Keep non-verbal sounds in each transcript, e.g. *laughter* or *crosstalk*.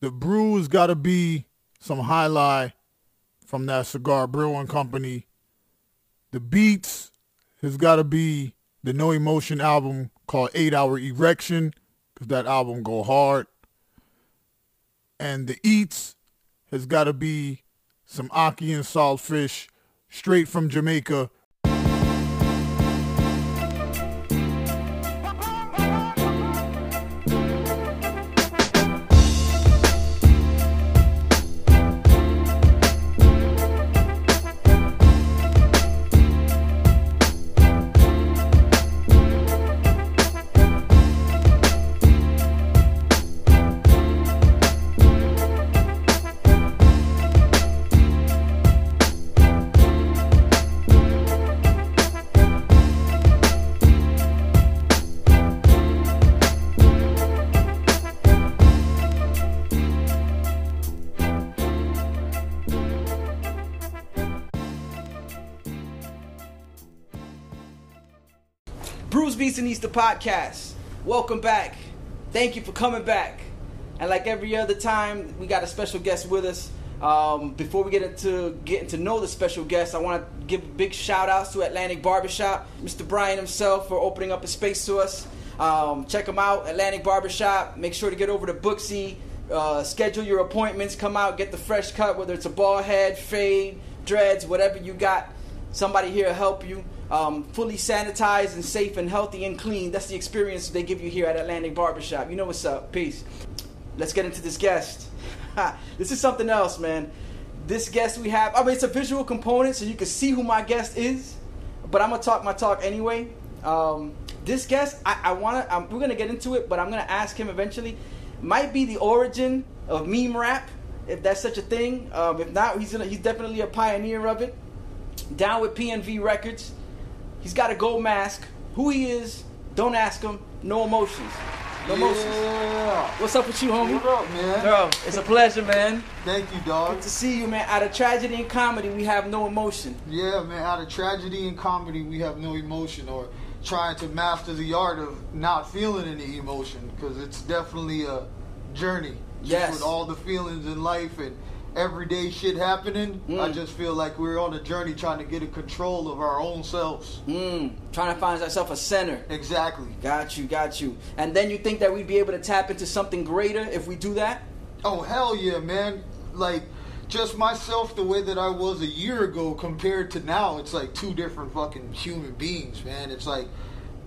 the brews got to be some highlight from that cigar brewing company. The beats has got to be the No Emotion album called Eight Hour Erection because that album go hard. And the eats has got to be some ackee and saltfish straight from Jamaica podcast. Welcome back. Thank you for coming back. And like every other time, we got a special guest with us. Um, before we get into getting to know the special guest, I want to give big shout outs to Atlantic Barbershop, Mr. Brian himself for opening up a space to us. Um, check him out, Atlantic Barbershop. Make sure to get over to Booksy. Uh, schedule your appointments. Come out, get the fresh cut, whether it's a bald head, fade, dreads, whatever you got. Somebody here will help you um, fully sanitized and safe and healthy and clean. That's the experience they give you here at Atlantic Barbershop. You know what's up. Peace. Let's get into this guest. *laughs* this is something else, man. This guest we have, I mean, it's a visual component so you can see who my guest is, but I'm going to talk my talk anyway. Um, this guest, I, I want to, we're going to get into it, but I'm going to ask him eventually. Might be the origin of meme rap, if that's such a thing. Um, if not, he's, gonna, he's definitely a pioneer of it. Down with PNV Records. He's got a gold mask. Who he is, don't ask him. No emotions. No yeah. emotions. What's up with you, homie? What up, man? Bro, it's a pleasure, man. Thank you, dog. Good to see you, man. Out of tragedy and comedy, we have no emotion. Yeah, man. Out of tragedy and comedy, we have no emotion, or trying to master the art of not feeling any emotion, because it's definitely a journey. Yes. With all the feelings in life and everyday shit happening, mm. I just feel like we're on a journey trying to get a control of our own selves. Mm. Trying to find ourselves a center. Exactly. Got you, got you. And then you think that we'd be able to tap into something greater if we do that? Oh, hell yeah, man. Like, just myself the way that I was a year ago compared to now, it's like two different fucking human beings, man. It's like,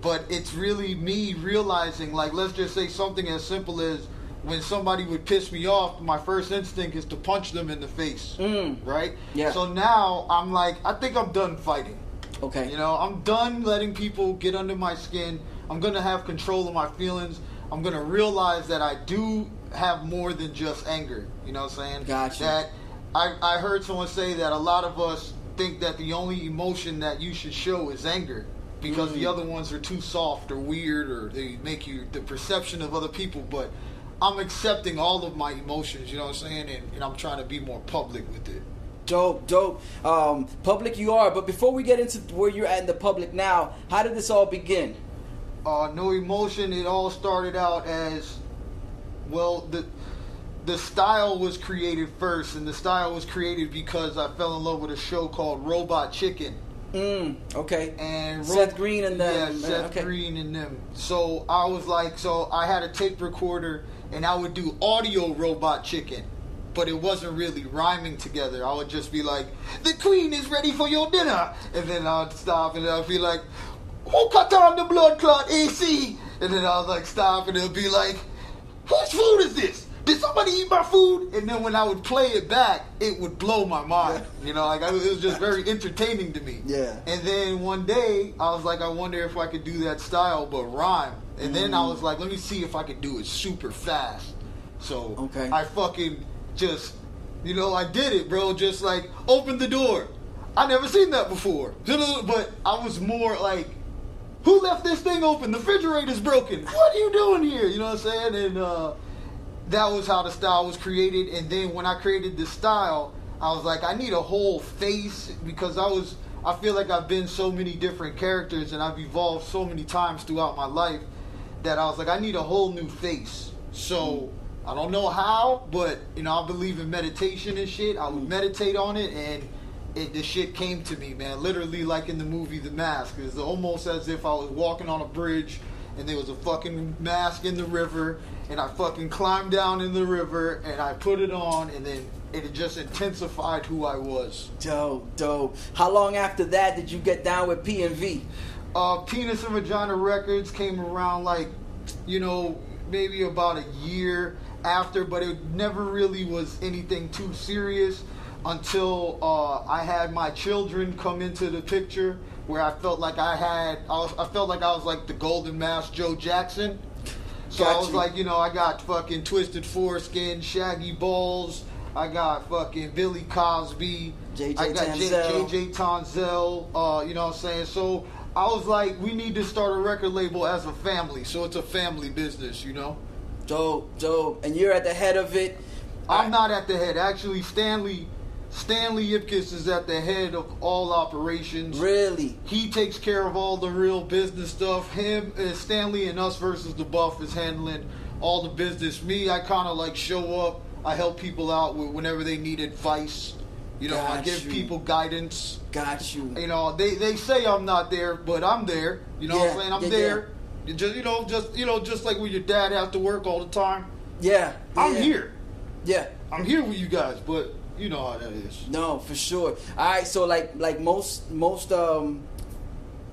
but it's really me realizing, like, let's just say something as simple as when somebody would piss me off, my first instinct is to punch them in the face. Mm. Right? Yeah. So now I'm like, I think I'm done fighting. Okay. You know, I'm done letting people get under my skin. I'm gonna have control of my feelings. I'm gonna realize that I do have more than just anger. You know what I'm saying? Gotcha. That I, I heard someone say that a lot of us think that the only emotion that you should show is anger because mm. the other ones are too soft or weird or they make you the perception of other people. But I'm accepting all of my emotions, you know what I'm saying? And, and I'm trying to be more public with it. Dope, dope. Um, public you are, but before we get into where you're at in the public now, how did this all begin? Uh, no emotion. It all started out as, well, the the style was created first, and the style was created because I fell in love with a show called Robot Chicken. Mm, okay. And Seth Green and them. Yeah, Seth okay. Green and them. So I was like, so I had a tape recorder and I would do audio robot chicken, but it wasn't really rhyming together. I would just be like, "The queen is ready for your dinner," and then I'd stop and I'd be like, "Who cut on the blood clot AC?" And then I was like, "Stop," and it'd be like, "Whose food is this?" Did somebody eat my food? And then when I would play it back, it would blow my mind. You know, like I, it was just very entertaining to me. Yeah. And then one day, I was like, I wonder if I could do that style, but rhyme. And then I was like, let me see if I could do it super fast. So okay. I fucking just, you know, I did it, bro. Just like open the door. I never seen that before. But I was more like, who left this thing open? The refrigerator's broken. What are you doing here? You know what I'm saying? And uh, that was how the style was created. And then when I created the style, I was like, I need a whole face because I was. I feel like I've been so many different characters and I've evolved so many times throughout my life that I was like, I need a whole new face. So I don't know how, but you know, I believe in meditation and shit. I would meditate on it, and it the shit came to me, man. Literally, like in the movie The Mask. It's almost as if I was walking on a bridge, and there was a fucking mask in the river, and I fucking climbed down in the river, and I put it on, and then it just intensified who I was. Dope, dope. How long after that did you get down with P and V? Uh, Penis and Vagina Records came around like, you know, maybe about a year after, but it never really was anything too serious until uh, I had my children come into the picture where I felt like I had, I, was, I felt like I was like the golden mask Joe Jackson. So Got I was you. like, you know, I got fucking Twisted Foreskin, Shaggy Balls, I got fucking Billy Cosby, JJ I got J-. JJ Tonzel, uh, you know what I'm saying? So I was like, we need to start a record label as a family, so it's a family business, you know? Dope, dope. And you're at the head of it. I'm not at the head. Actually, Stanley Stanley Ipkiss is at the head of all operations. Really? He takes care of all the real business stuff. Him, uh, Stanley, and us versus the Buff is handling all the business. Me, I kind of like show up. I help people out with whenever they need advice. You know, I give you. people guidance. Got you. You know, they, they say I'm not there, but I'm there. You know what I'm saying? I'm yeah, there. You just you know, just you know, just like when your dad has to work all the time. Yeah. I'm yeah. here. Yeah. I'm here with you guys, but you know how that is. No, for sure. All right, so like like most most um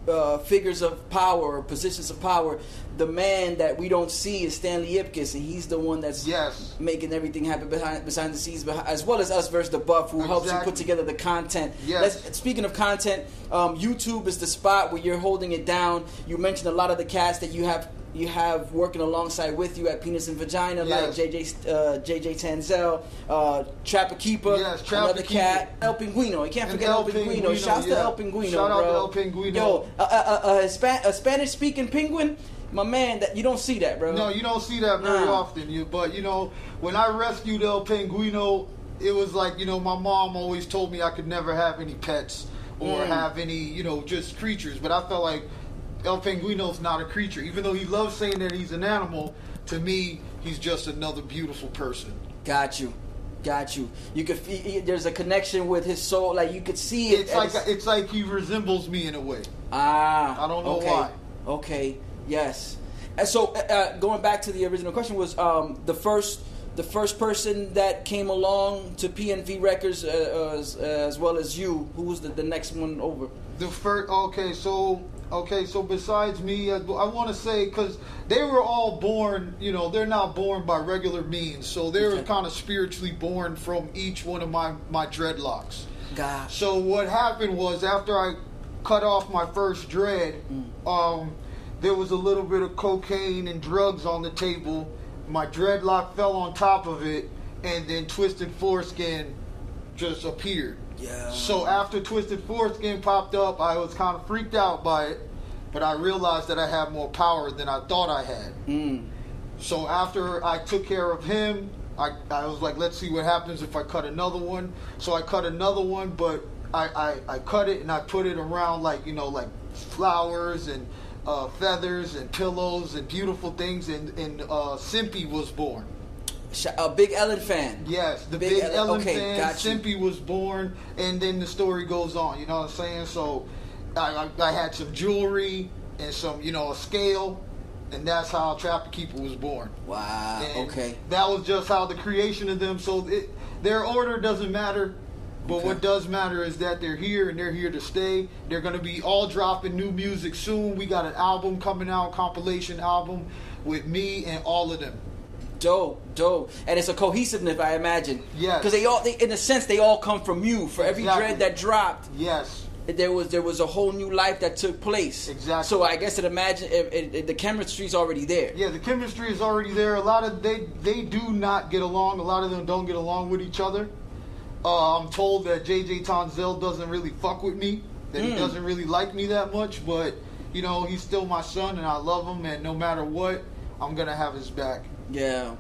uh, figures of power or positions of power, the man that we don't see is Stanley Ipkiss, and he's the one that's Yes. making everything happen behind behind the scenes, as well as us versus the Buff, who helps you put together the content. Yes. Let's, speaking of content, um, YouTube is the spot where you're holding it down. You mentioned a lot of the cast that you have you have working alongside with you at Penis and Vagina, like JJ uh, JJ Tanzel, uh, Trapper Keeper, Yes, Trapper another Keeper. cat, El Pinguino. You can't And forget El El Pinguino. Pinguino, Shouts to. El Pinguino, Shout out bro. to El Pinguino. Yo, a, a, a, a, Hispan- a Spanish speaking penguin, my man. That you don't see that, bro. No, you don't see that very Nah. often. You, but you know, when I rescued El Pinguino, it was like you know, my mom always told me I could never have any pets or Mm. have any you know just creatures. But I felt like El Pinguino's not a creature, even though he loves saying that he's an animal. To me, he's just another beautiful person. Got you, got you. You could. he- There's a connection with his soul. Like you could see it. It's like as- it's like he resembles me in a way. Ah, I don't know okay. why. Okay, yes. And so, uh, uh, going back to the original question, was um, the first the first person that came along to PNV Records uh, uh, as, uh, as well as you? Who was the, the next one over? The first, okay, so okay, so besides me, I, I want to say because they were all born, you know, they're not born by regular means, so they were Okay. kind of spiritually born from each one of my my dreadlocks. Gosh. So what happened was after I cut off my first dread, um, there was a little bit of cocaine and drugs on the table. My dreadlock fell on top of it, and then twisted foreskin just appeared. Yeah. So after Twisted Foreskin popped up, I was kind of freaked out by it, but I realized that I had more power than I thought I had. Mm. So after I took care of him, I, I was like, let's see what happens if I cut another one. So I cut another one, but I, I, I cut it and I put it around like, you know, like flowers and uh, feathers and pillows and beautiful things. And, and uh, Simpy was born. A big Ellen fan. Yes, the Big big, Ellen- Ellen okay, fan. Simpy was born, and then the story goes on. You know what I'm saying? So, I, I, I had some jewelry and some, you know, a scale, and that's how Trapper Keeper was born. Wow. And okay. That was just how the creation of them. So it, their order doesn't matter. But Okay. what does matter is that they're here and they're here to stay. They're going to be all dropping new music soon. We got an album coming out, compilation album with me and all of them. Dope, dope, and it's a cohesiveness, I imagine. Yes. Because they all, they, in a sense, they all come from you. For every Exactly. dread that dropped, Yes. there was there was a whole new life that took place. Exactly. So I guess it imagine it, it, it- the chemistry's already there. Yeah, the chemistry is already there. A lot of they they do not get along. A lot of them don't get along with each other. Uh, I'm told that JJ Tonzel doesn't really fuck with me. That he Mm. doesn't really like me that much. But you know, he's still my son, and I love him. And no matter what, I'm gonna have his back. Yeah.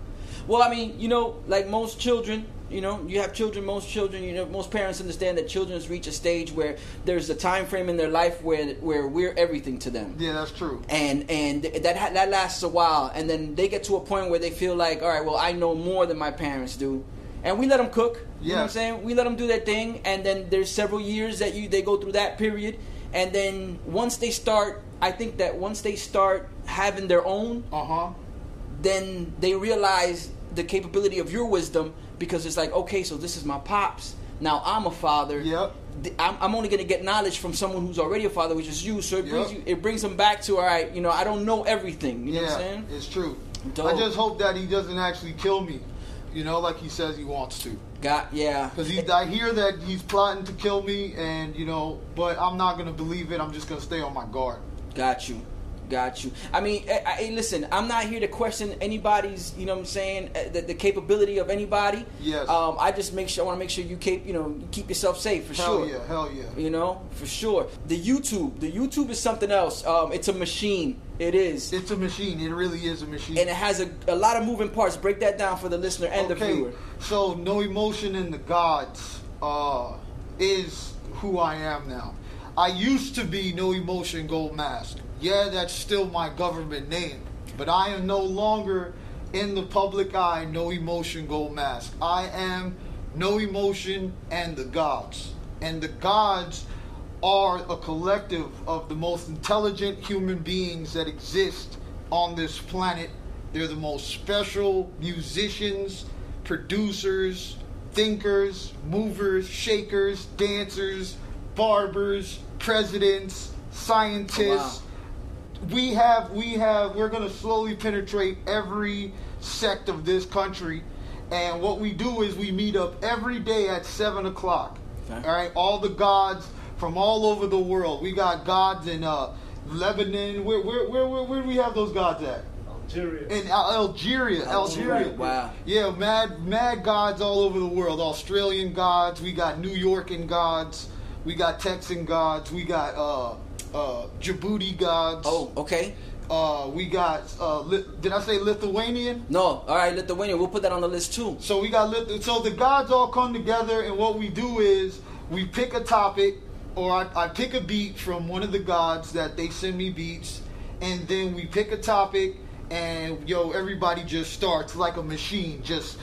Well, I mean, you know, like most children, you know, you have children. Most children, you know, most parents understand that children reach a stage where there's a time frame in their life where where we're everything to them. Yeah, that's true. And and that ha- that lasts a while, and then they get to a point where they feel like, all right, well, I know more than my parents do, and we let them cook. You know what I'm saying? We let them do their thing, and then there's several years that you they go through that period, and then once they start, I think that once they start having their own, Uh huh. Then they realize the capability of your wisdom because it's like, okay, so this is my pops. Now I'm a father. Yep. I'm, I'm only going to get knowledge from someone who's already a father, which is you. So it brings you, it brings them back to all right. You know, I don't know everything. You know what I'm saying? it's true. Dope. I just hope that he doesn't actually kill me. You know, like he says he wants to. Got yeah. Because I hear that he's plotting to kill me, and you know, but I'm not gonna believe it. I'm just gonna stay on my guard. Got you. Got you. I mean, I, I, listen, I'm not here to question anybody's, you know what I'm saying, uh, the, the capability of anybody. Yes. Um, I just make sure, I want to make sure you keep, you know, keep yourself safe for Hell sure. Hell yeah, hell yeah. You know, for sure. The YouTube, the YouTube is something else. Um, it's a machine. It is. It's a machine. It really is a machine. and it has a, a lot of moving parts. Break that down for the listener and the okay, viewer. so no emotion in the gods uh, is who I am now. I used to be no emotion gold mask. Yeah, that's still my government name, but I am no longer in the public eye. No emotion gold mask. I am no emotion and the gods, and the gods are a collective of the most intelligent human beings that exist on this planet. They're the most special musicians, producers, thinkers, movers, shakers, dancers, barbers, presidents, scientists. We have we have we're going to slowly penetrate every sect of this country. And what we do is we meet up every day at seven o'clock. Okay. All right, all the gods from all over the world. We got gods in uh, Lebanon. Where, where where where where do we have those gods at? Algeria. In Al- Algeria, Algeria. Algeria, wow. Yeah, mad mad gods all over the world. Australian gods. We got New Yorkan gods. We got Texan gods. We got uh uh Djibouti gods. Oh, okay. Uh, we got uh. Li- did I say Lithuanian? No, all right, Lithuanian. We'll put that on the list too. So we got lit- so the gods all come together, and what we do is we pick a topic, or I, I pick a beat from one of the gods that they send me beats, and then we pick a topic, and yo, everybody just starts like a machine, just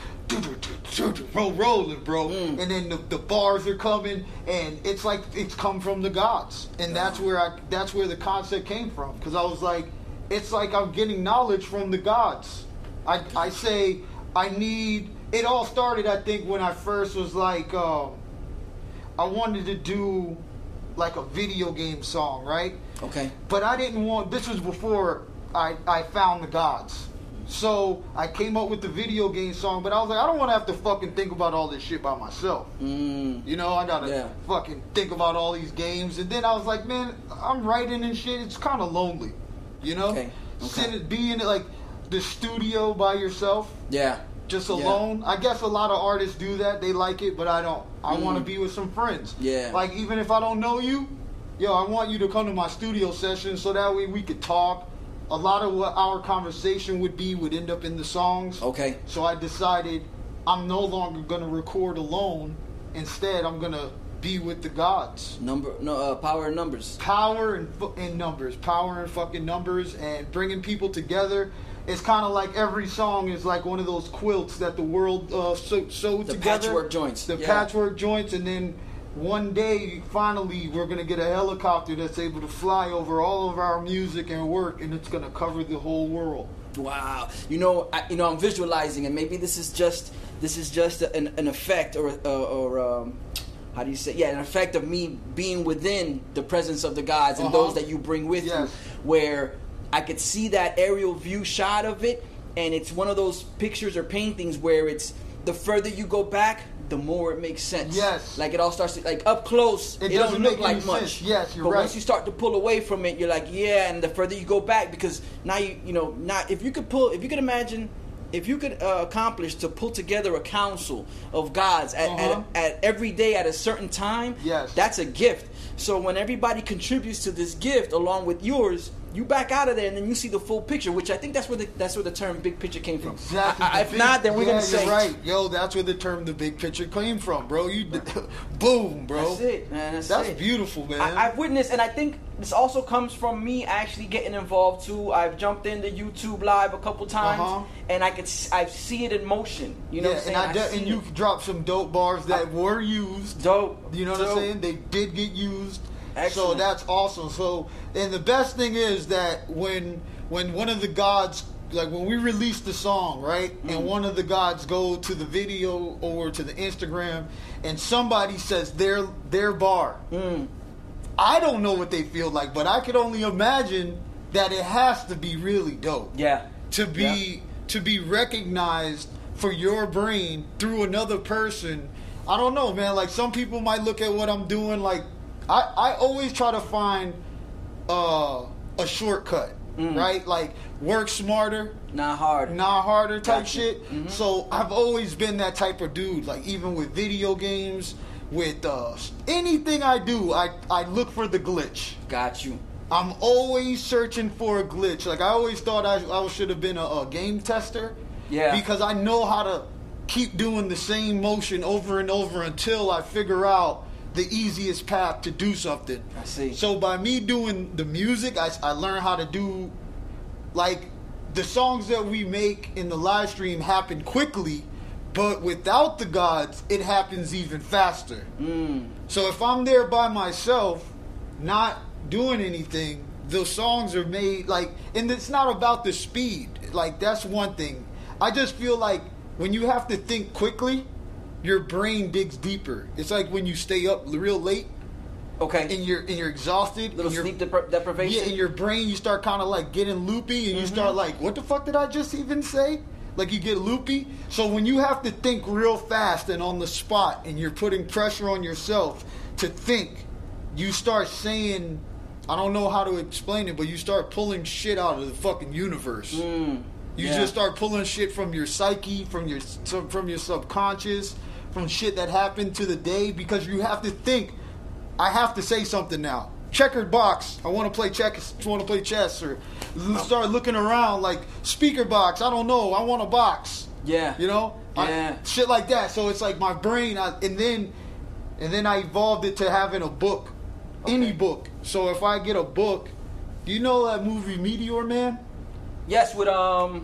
roll rolling, bro. Mm. And then the, the bars are coming, and it's like it's come from the gods, and that's where I that's where the concept came from, because I was like, it's like I'm getting knowledge from the gods. I, I say I need. It all started, I think, when I first was like, um, I wanted to do like a video game song, right? Okay. But I didn't want. This was before I I found the gods. So I came up with the video game song, but I was like, I don't want to have to fucking think about all this shit by myself. Mm, You know, I gotta Yeah. fucking think about all these games, and then I was like, man, I'm writing and shit. It's kind of lonely, you know. Okay, okay. Sit, be in like the studio by yourself, yeah. just Yeah. alone. I guess a lot of artists do that. They like it, but I don't. I want to Mm. be with some friends. Yeah. Like even if I don't know you, yo, I want you to come to my studio session so that way we could talk. A lot of what our conversation would be would end up in the songs. Okay. So I decided I'm no longer gonna record alone. Instead, I'm gonna be with the gods. Number no uh, power in numbers. Power and in numbers, power and fucking numbers, and bringing people together. It's kind of like every song is like one of those quilts that the world uh, sew, sewed The together. patchwork joints, The yeah. patchwork joints, and then one day, finally, we're gonna get a helicopter that's able to fly over all of our music and work, and it's gonna cover the whole world. Wow. You know, I, you know, I'm visualizing, and maybe this is just this is just an, an effect, or uh, or um, how do you say? Yeah, an effect of me being within the presence of the gods and Uh-huh. those that you bring with Yes. you, where I could see that aerial view shot of it, and it's one of those pictures or paintings where it's the further you go back, the more it makes sense. Yes. Like it all starts to like up close. It It, doesn't look like much. sense. Yes, you're but right. once you start to pull away from it, you're like, yeah. And the further you go back, because now you, you know, not if you could pull, if you could imagine, if you could uh, accomplish to pull together a council of gods at, Uh-huh. at, at every day at a certain time, Yes. that's a gift. So when everybody contributes to this gift along with yours, you back out of there, and then you see the full picture, which I think that's where the that's where the term big picture came from. Exactly. I- I- if big- not, then we're yeah, gonna say right. Yo, that's where the term the big picture came from, bro. You, *laughs* boom, bro. That's it, man. That's, That's it. beautiful, man. I, I've witnessed, and I think this also comes from me actually getting involved too. I've jumped into YouTube Live a couple times, Uh-huh. and I could I see it in motion. You know yeah, what I'm saying? and, I de- see and you it. dropped some dope bars that were used. dope. You know what I'm saying? They did get used. So that's awesome. So and the best thing is that when when one of the gods like when we release the song, right? Mm-hmm. And one of the gods go to the video or to the Instagram and somebody says their their bar. Mm. I don't know what they feel like, but I could only imagine that it has to be really dope Yeah. to be to be recognized for your brain through another person. I don't know, man. Like some people might look at what I'm doing like I, I always try to find uh, a shortcut, Mm. right? Like work smarter, Not hard. not harder type Gotcha. shit. Mhm. So I've always been that type of dude. Like even with video games, with uh, anything I do, I I look for the glitch. Got you. I'm always searching for a glitch. Like I always thought I, I should have been a, a game tester. Yeah. Because I know how to keep doing the same motion over and over until I figure out the easiest path to do something. I see. So by me doing the music, I, I learned how to do like the songs that we make in the live stream happen quickly, but without the gods, it happens even faster. Mm. So if I'm there by myself, not doing anything, the songs are made like, and it's not about the speed. Like that's one thing. I just feel like when you have to think quickly, your brain digs deeper. It's like when you stay up real late Okay. and you're and you're exhausted. Little sleep depri- deprivation. yeah, in your brain you start kind of like getting loopy, and you start like, what the fuck did I just even say? Like you get loopy. So when you have to think real fast and on the spot, and you're putting pressure on yourself to think, you start saying, I don't know how to explain it, but you start pulling shit out of the fucking universe. Mm. You Yeah. just start pulling shit from your psyche, from your from your subconscious, from shit that happened to the day because you have to think. I have to say something now. Checkered box. I want to play checkers. Want to play chess or start looking around like speaker box. I don't know. I want a box. Yeah. You know. I- Yeah. shit like that. So it's like my brain. I, and then and then I evolved it to having a book, any book. So if I get a book, do you know that movie Meteor Man? Yes, with um,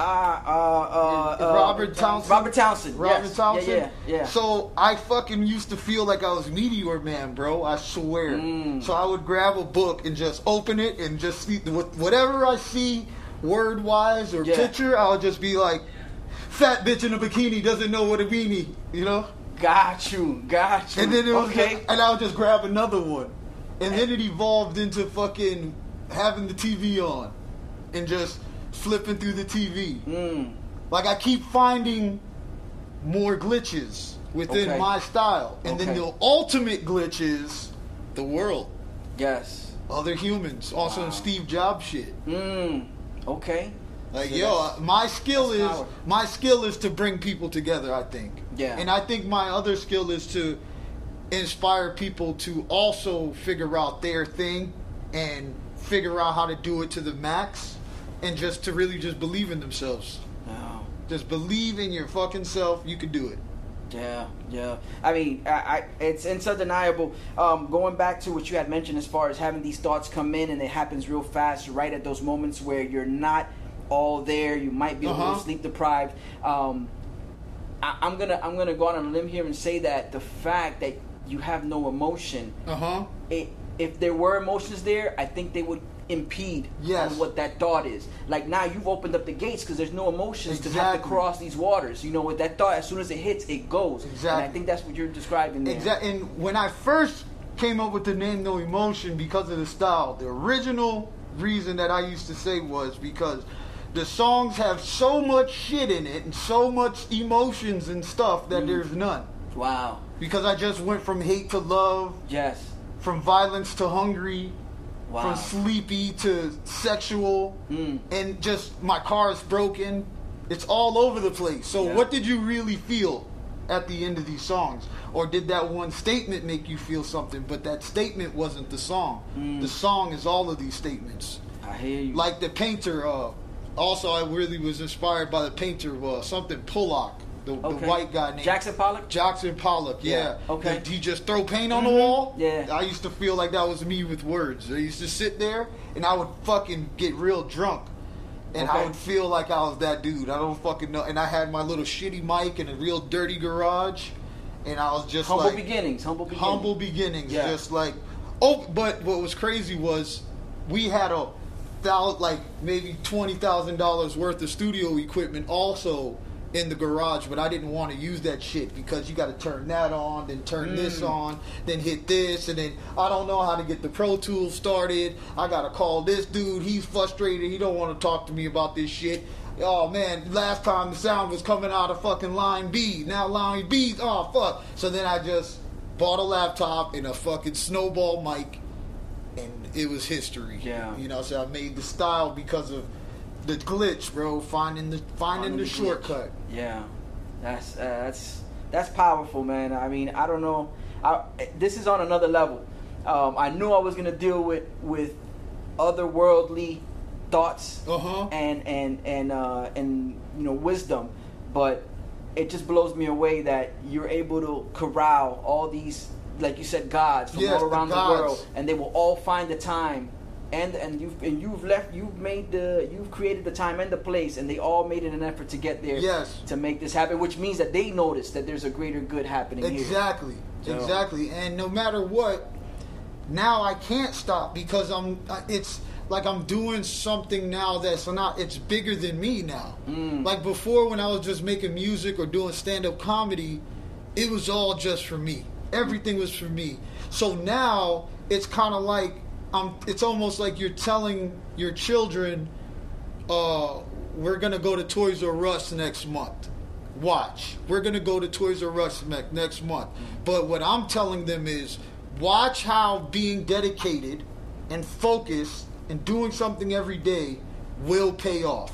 uh, uh, uh, Robert Townsend. Robert Townsend. Robert yes. Townsend. Yeah, yeah, yeah. So I fucking used to feel like I was Meteor Man, bro. I swear. Mm. So I would grab a book and just open it and just see whatever I see, word wise or Yeah. picture. I'll just be like, "Fat bitch in a bikini doesn't know what a weenie," you know. got you, got you. And then it was okay. just- and I'll just grab another one, and then it evolved into fucking having the TV on, and just flipping through the TV. Mm. Like I keep finding more glitches within Okay. my style, and then the ultimate glitch is the world, Yes. other humans, also Wow. Steve Jobs shit. Mm. Okay. Like So yo, my skill is power. my skill is to bring people together. I think. Yeah. And I think my other skill is to inspire people to also figure out their thing and figure out how to do it to the max, and just to really just believe in themselves. Just believe in your fucking self. You can do it. Yeah, yeah. I mean, I, I, it's it's undeniable. Um, going back to what you had mentioned as far as having these thoughts come in and it happens real fast, right at those moments where you're not all there. You might be a little Uh-huh. sleep deprived. Um, I, I'm gonna I'm gonna go out on a limb here and say that the fact that you have no emotion, Uh huh. it, if there were emotions there, I think they would impede Yes. on what that thought is. Like now you've opened up the gates because there's no emotions to have to cross these waters. You know, with that thought, as soon as it hits, it goes. And I think that's what you're describing there. Exactly. And when I first came up with the name No Emotion because of the style, the original reason that I used to say was because the songs have so much shit in it and so much emotions and stuff that mm. there's none. Wow. Because I just went from hate to love, Yes. from violence to hungry, Wow. from sleepy to sexual, Mm. and just my car is broken. It's all over the place. So Yeah. what did you really feel at the end of these songs? Or did that one statement make you feel something, but that statement wasn't the song? Mm. The song is all of these statements. I hear you. Like the painter, uh, also, I really was inspired by the painter, uh, something Pollock, the, the white guy named Jackson Pollock. Jackson Pollock, yeah. Yeah, okay. He just throw paint on the Mhm, wall. yeah. I used to feel like that was me with words. I used to sit there and I would fucking get real drunk. And I would feel like I was that dude. I don't fucking know. And I had my little shitty mic in a real dirty garage. And I was just Humble like beginnings. Humble beginnings. humble beginnings. Yeah. Just like oh, but what was crazy was we had a thousand, like maybe twenty thousand dollars worth of studio equipment also in the garage, but I didn't want to use that shit because you got to turn that on, then turn this Mm. on, then hit this, and then I don't know how to get the Pro Tools started. I got to call this dude. He's frustrated. He don't want to talk to me about this shit. Oh man, last time the sound was coming out of fucking line B. Now line B, oh fuck. So then I just bought a laptop and a fucking snowball mic and it was history. Yeah. You know, so I made the style because of the glitch, bro. Finding the finding, the, glitch. shortcut. Yeah, that's uh, that's that's powerful, man. I mean, I don't know. I, this is on another level. Um, I knew I was gonna deal with with otherworldly thoughts Uh-huh. and and and uh, and you know wisdom, but it just blows me away that you're able to corral all these, like you said, gods from Yes, all around the, gods. world, and they will all find the time. And, and you've and you've left you've made the you've created the time and the place and they all made it an effort to get there Yes. to make this happen, which means that they notice that there's a greater good happening here. Exactly. So- Exactly. And no matter what, now I can't stop because I'm. uh, It's like I'm doing something now that's not. It's bigger than me now. Mm. Like before, when I was just making music or doing stand-up comedy, it was all just for me. Everything was for me. So now it's kind of like I'm. It's almost like you're telling your children, uh, "We're gonna go to Toys R Us next month." watch. We're gonna go to Toys R Us next month. But what I'm telling them is, watch how being dedicated and focused and doing something every day will pay off.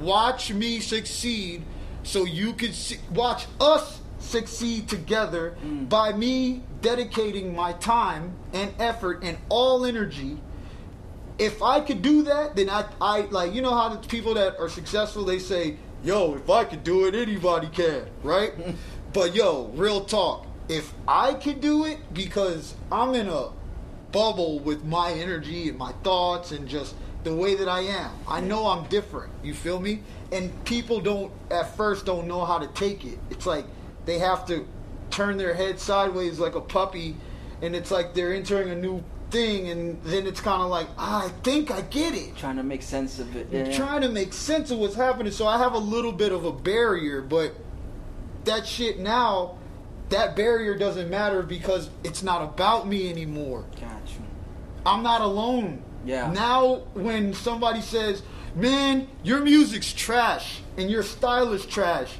Watch me succeed, so you can see, watch us succeed together mm. by me dedicating my time and effort and all energy if I could do that, then I, I like you know how the people that are successful they say, "Yo, if I could do it, anybody can," right? *laughs* but yo, real talk, if I could do it because I'm in a bubble with my energy and my thoughts and just the way that I am, I know I'm different. You feel me? And people don't at first don't know how to take it. It's like they have to turn their head sideways like a puppy, and it's like they're entering a new thing, and then it's kind of like "Ah, I think I get it. Trying to make sense of it. Yeah. Trying to make sense of what's happening. So I have a little bit of a barrier, but that shit now, that barrier doesn't matter because it's not about me anymore. Got you. I'm not alone. Yeah. Now when somebody says, "Man, your music's trash and your style is trash,"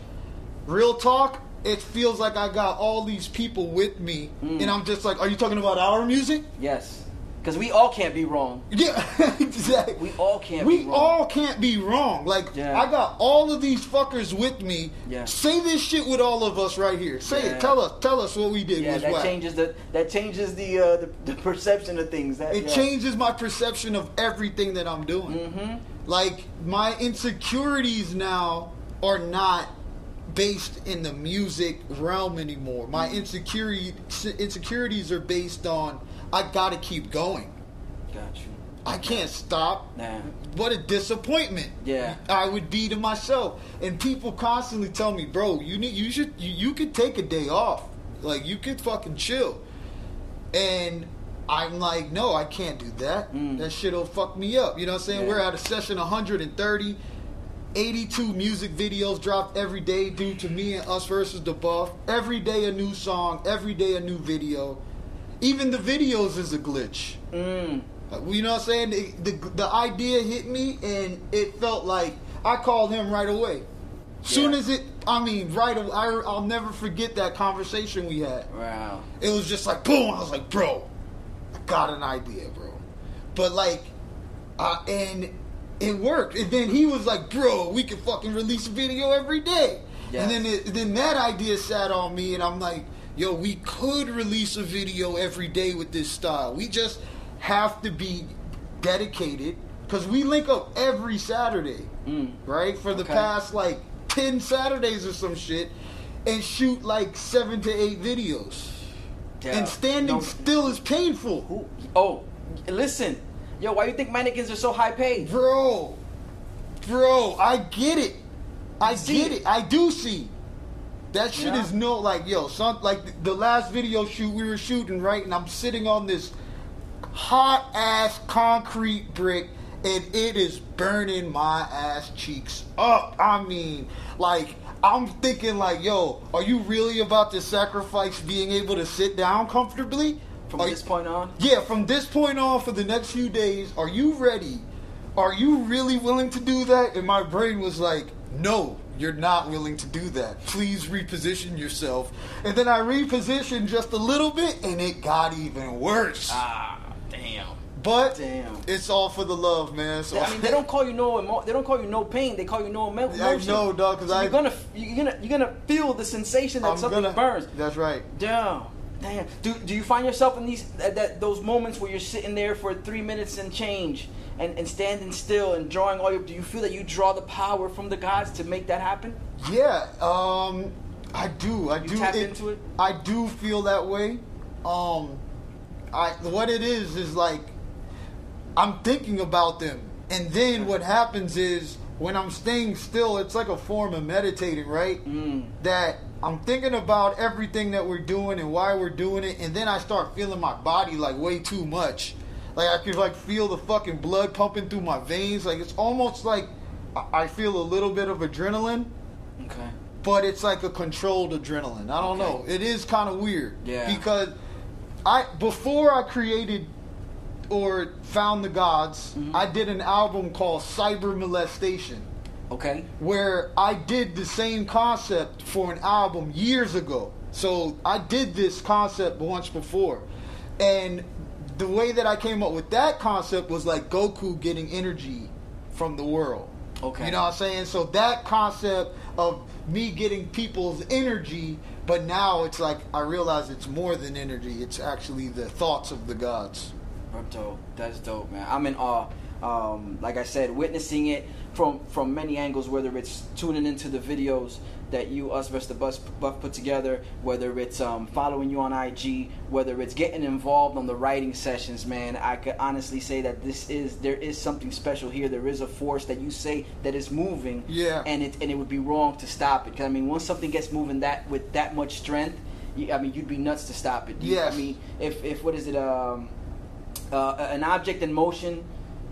real talk, it feels like I got all these people with me, Mm. and I'm just like, "Are you talking about our music?" Yes. Because we all can't be wrong. Yeah, *laughs* exactly. We all can't we be wrong. all can't be wrong. Like Yeah. I got all of these fuckers with me. Yeah. Say this shit with all of us right here. Say Yeah. it. Tell us. Tell us what we did Yeah, was that whack. changes the that changes the uh, the, the perception of things. That It yeah. changes my perception of everything that I'm doing. Mm-hmm. Like my insecurities now are not based in the music realm anymore. Mm. My insecurity insecurities are based on I got to keep going. Got you. I can't stop. Nah. What a disappointment. Yeah. I would be to myself. And people constantly tell me, "Bro, you need you should you, you could take a day off. Like you could fucking chill." And I'm like, "No, I can't do that. Mm. That shit'll fuck me up." You know what I'm saying? Yeah. We're at a session 130 82 music videos dropped every day due to me and us versus the buff. Every day a new song, every day a new video. Even the videos is a glitch. Mm. You know what I'm saying? The, the, the idea hit me, and it felt like I called him right away. Soon Yeah. as it, I mean, right away, I, I'll never forget that conversation we had. Wow. It was just like, boom, I was like, bro, I got an idea, bro. But like, uh, and it worked. And then he was like, bro, we can fucking release a video every day. And then it, then that idea sat on me, and I'm like, yo, we could release a video every day with this style. We just have to be dedicated because we link up every Saturday, Mm. right? For the Okay. past like ten Saturdays or some shit, and shoot like seven to eight videos. Yeah. And standing No- still is painful. Oh, listen, yo, why you think mannequins are so high paid? Bro, bro, I get it. I see get it. it. I do see. That shit Yeah. is no like yo, some like the last video shoot we were shooting right, and I'm sitting on this hot ass concrete brick, and it is burning my ass cheeks up. I mean, like I'm thinking like, yo, are you really about to sacrifice being able to sit down comfortably? From Are this point on, yeah, from this point on for the next few days, are you ready? Are you really willing to do that? And my brain was like, no, you're not willing to do that. Please reposition yourself. And then I repositioned just a little bit and it got even worse. ah, damn. but damn. it's all for the love, man. So I mean, they don't call you no emo- they don't call you no pain. They call you no emo- I emotion. know, dog, 'cause So I- you're gonna you're gonna you're gonna feel the sensation that I'm something gonna- burns. That's right. Damn. Damn. Do, do you find yourself in these that, that those moments where you're sitting there for three minutes and change and, and standing still and drawing all your do you feel that you draw the power from the gods to make that happen? Yeah, um, I do. I You do. tap into it? I do feel that way. Um, I what it is is like I'm thinking about them, and then what happens is when I'm staying still, it's like a form of meditating, right? Mm. That I'm thinking about everything that we're doing and why we're doing it, and then I start feeling my body like way too much. Like I could like feel the fucking blood pumping through my veins. Like it's almost like I- feel a little bit of adrenaline Okay. but it's like a controlled adrenaline. I don't Okay. know. It is kind of weird. Yeah. Because I before I created or found the gods, Mm-hmm. I did an album called Cyber Molestation Okay. where I did the same concept for an album years ago. So I did this concept once before. And the way that I came up with that concept was like Goku getting energy from the world. Okay. You know what I'm saying? So that concept of me getting people's energy, but now it's like I realize it's more than energy. It's actually the thoughts of the gods. That's dope. That's dope, man. I'm in awe. Um, like I said, witnessing it from from many angles, whether it's tuning into the videos that you, us versus the bus buff put together, whether it's um, following you on IG, whether it's getting involved on the writing sessions, man. I could honestly say that this is there is something special here. There is a force that you say that is moving, Yeah. and it and it would be wrong to stop it. Cause I mean, once something gets moving that with that much strength, you, I mean, you'd be nuts to stop it. Yeah, I mean, if if what is it? Um, uh, an object in motion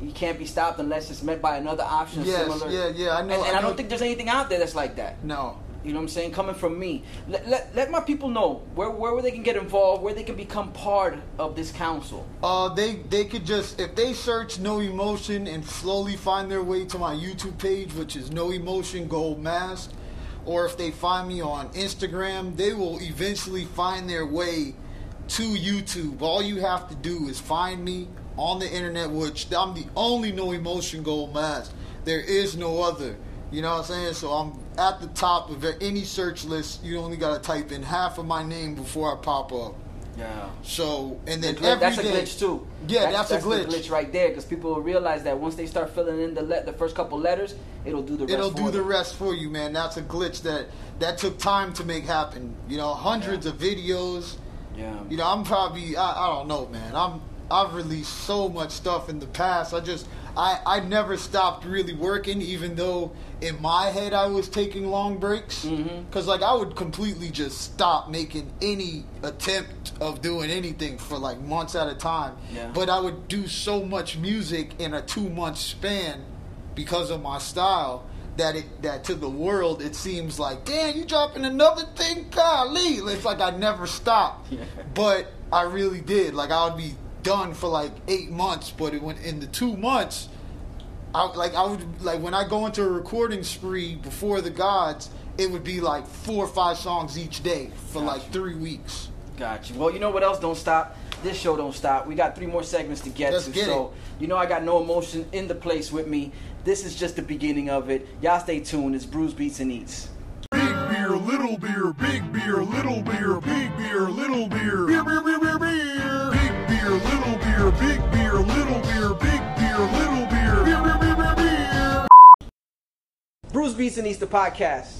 you can't be stopped unless it's met by another option Yes, similar. yeah, yeah, I know- And, and I I, don't think there's anything out there that's like that. No. You know what I'm saying? Coming from me, let, let, let my people know where where they can get involved, where they can become part of this council. Uh, they they could just if they search No Emotion and slowly find their way to my YouTube page, which is No Emotion Gold Mask, or if they find me on Instagram, they will eventually find their way to YouTube. All you have to do is find me on the internet, which I'm the only No Emotion Gold Mask. There is no other. You know what I'm saying? So I'm at the top of any search list. You only gotta type in half of my name before I pop up. Yeah. So and then every that's a day- glitch too. Yeah, that's, a glitch. Glitch right there because people will realize that once they start filling in the le- the first couple letters, it'll do the rest. It'll for do the rest for you, man. That's a glitch that that took time to make happen. You know, hundreds Yeah. of videos. Yeah. You know, I'm probably I, I don't know, man. I'm I've released so much stuff in the past. I just I I never stopped really working, even though in my head I was taking long breaks. Mhm. Cause like I would completely just stop making any attempt of doing anything for like months at a time. Yeah. But I would do so much music in a two month span because of my style that it that to the world it seems like damn you dropping another thing golly it's like I never stopped *laughs* Yeah. but I really did like I would be done for like eight months but it went in the two months I like I would like when I go into a recording spree before the gods it would be like four or five songs each day for Gotcha. like three weeks Got you. Well, you know what else don't stop? This show don't stop. We got three more segments to get Let's to. get so you know I got no emotion in the place with me. This is just the beginning of it. Y'all stay tuned. It's Brews Beats and Eats. Big beer, little beer, big beer, little beer, big beer, little beer. Beer, beer, beer, beer, beer. Big beer, big beer, little beer, big beer, little beer. Beer, beer, beer, beer, beer. Brews Beats and Easter podcast,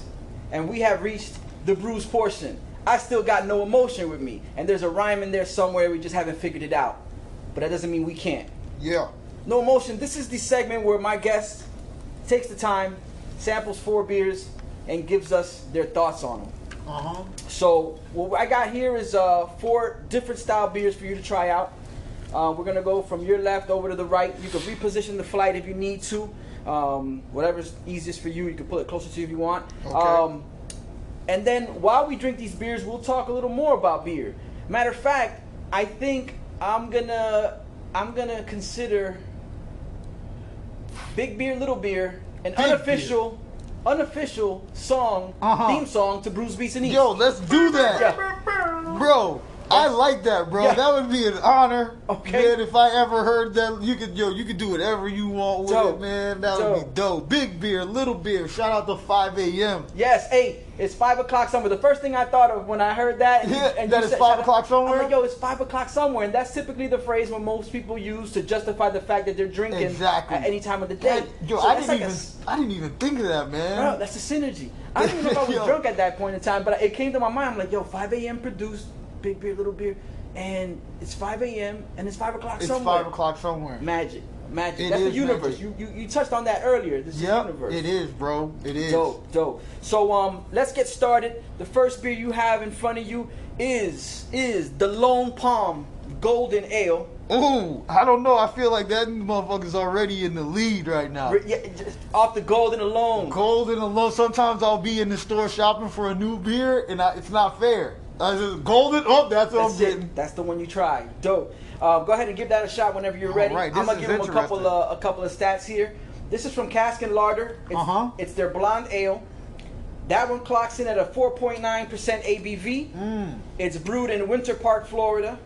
and we have reached the Brews portion. I still got no emotion with me, and there's a rhyme in there somewhere. We just haven't figured it out, but that doesn't mean we can't. Yeah. No emotion. This is the segment where my guest takes the time, samples four beers, and gives us their thoughts on them. Uh huh. So what I got here is uh, four different style beers for you to try out. Uh, we're gonna go from your left over to the right. You can reposition the flight if you need to. Um, whatever's easiest for you, you can pull it closer to you if you want. Okay. Um, and then while we drink these beers, we'll talk a little more about beer. Matter of fact, I think I'm gonna I'm gonna consider Big Beer, Little Beer an Big unofficial unofficial song Uh-huh. theme song to Brews Beats and Eats. Yo, let's do that. Yeah. Bro, I like that, bro. Yeah. That would be an honor. Okay. Man, if I ever heard that, you could, yo, you could do whatever you want with Dope. it, man. That would be Dope. dope. Big beer, little beer. Shout out to 5 a.m. Yes, hey, it's five o'clock somewhere. The first thing I thought of when I heard that, and, Yeah, and that it's said- five o'clock somewhere? I'm like, yo, it's five o'clock somewhere, and that's typically the phrase when most people use to justify the fact that they're drinking Exactly. at any time of the day. That- yo, So I didn't like even, s- I didn't even think of that, man. Bro, that's a synergy. I didn't even know if I *laughs* was drunk at that point in time, but it came to my mind. I'm like, yo, 5 a.m. produced big beer, little beer, and it's 5 a.m. and it's 5 o'clock somewhere. it's 5 o'clock somewhere. Magic, magic. It That's the universe. magic. You, you you touched on that earlier. This is the universe. it is, bro. It is. Dope, dope. So um, let's get started. The first beer you have in front of you is is the Lone Palm Golden Ale. Ooh, I don't know. I feel like that motherfucker's already in the lead right now. Yeah, just off the Golden alone. Golden alone. Sometimes I'll be in the store shopping for a new beer, and I, it's not fair. Golden. Oh, that's what That's I'm getting. it. That's the one you tried. Dope. Uh, go ahead and give that a shot whenever you're ready. right, I'm gonna give them a couple of a couple of stats here. This is from Cask and Larder. It's, Uh-huh. It's their blonde ale. That one clocks in at a 4.9% ABV. Mm. It's brewed in Winter Park, Florida.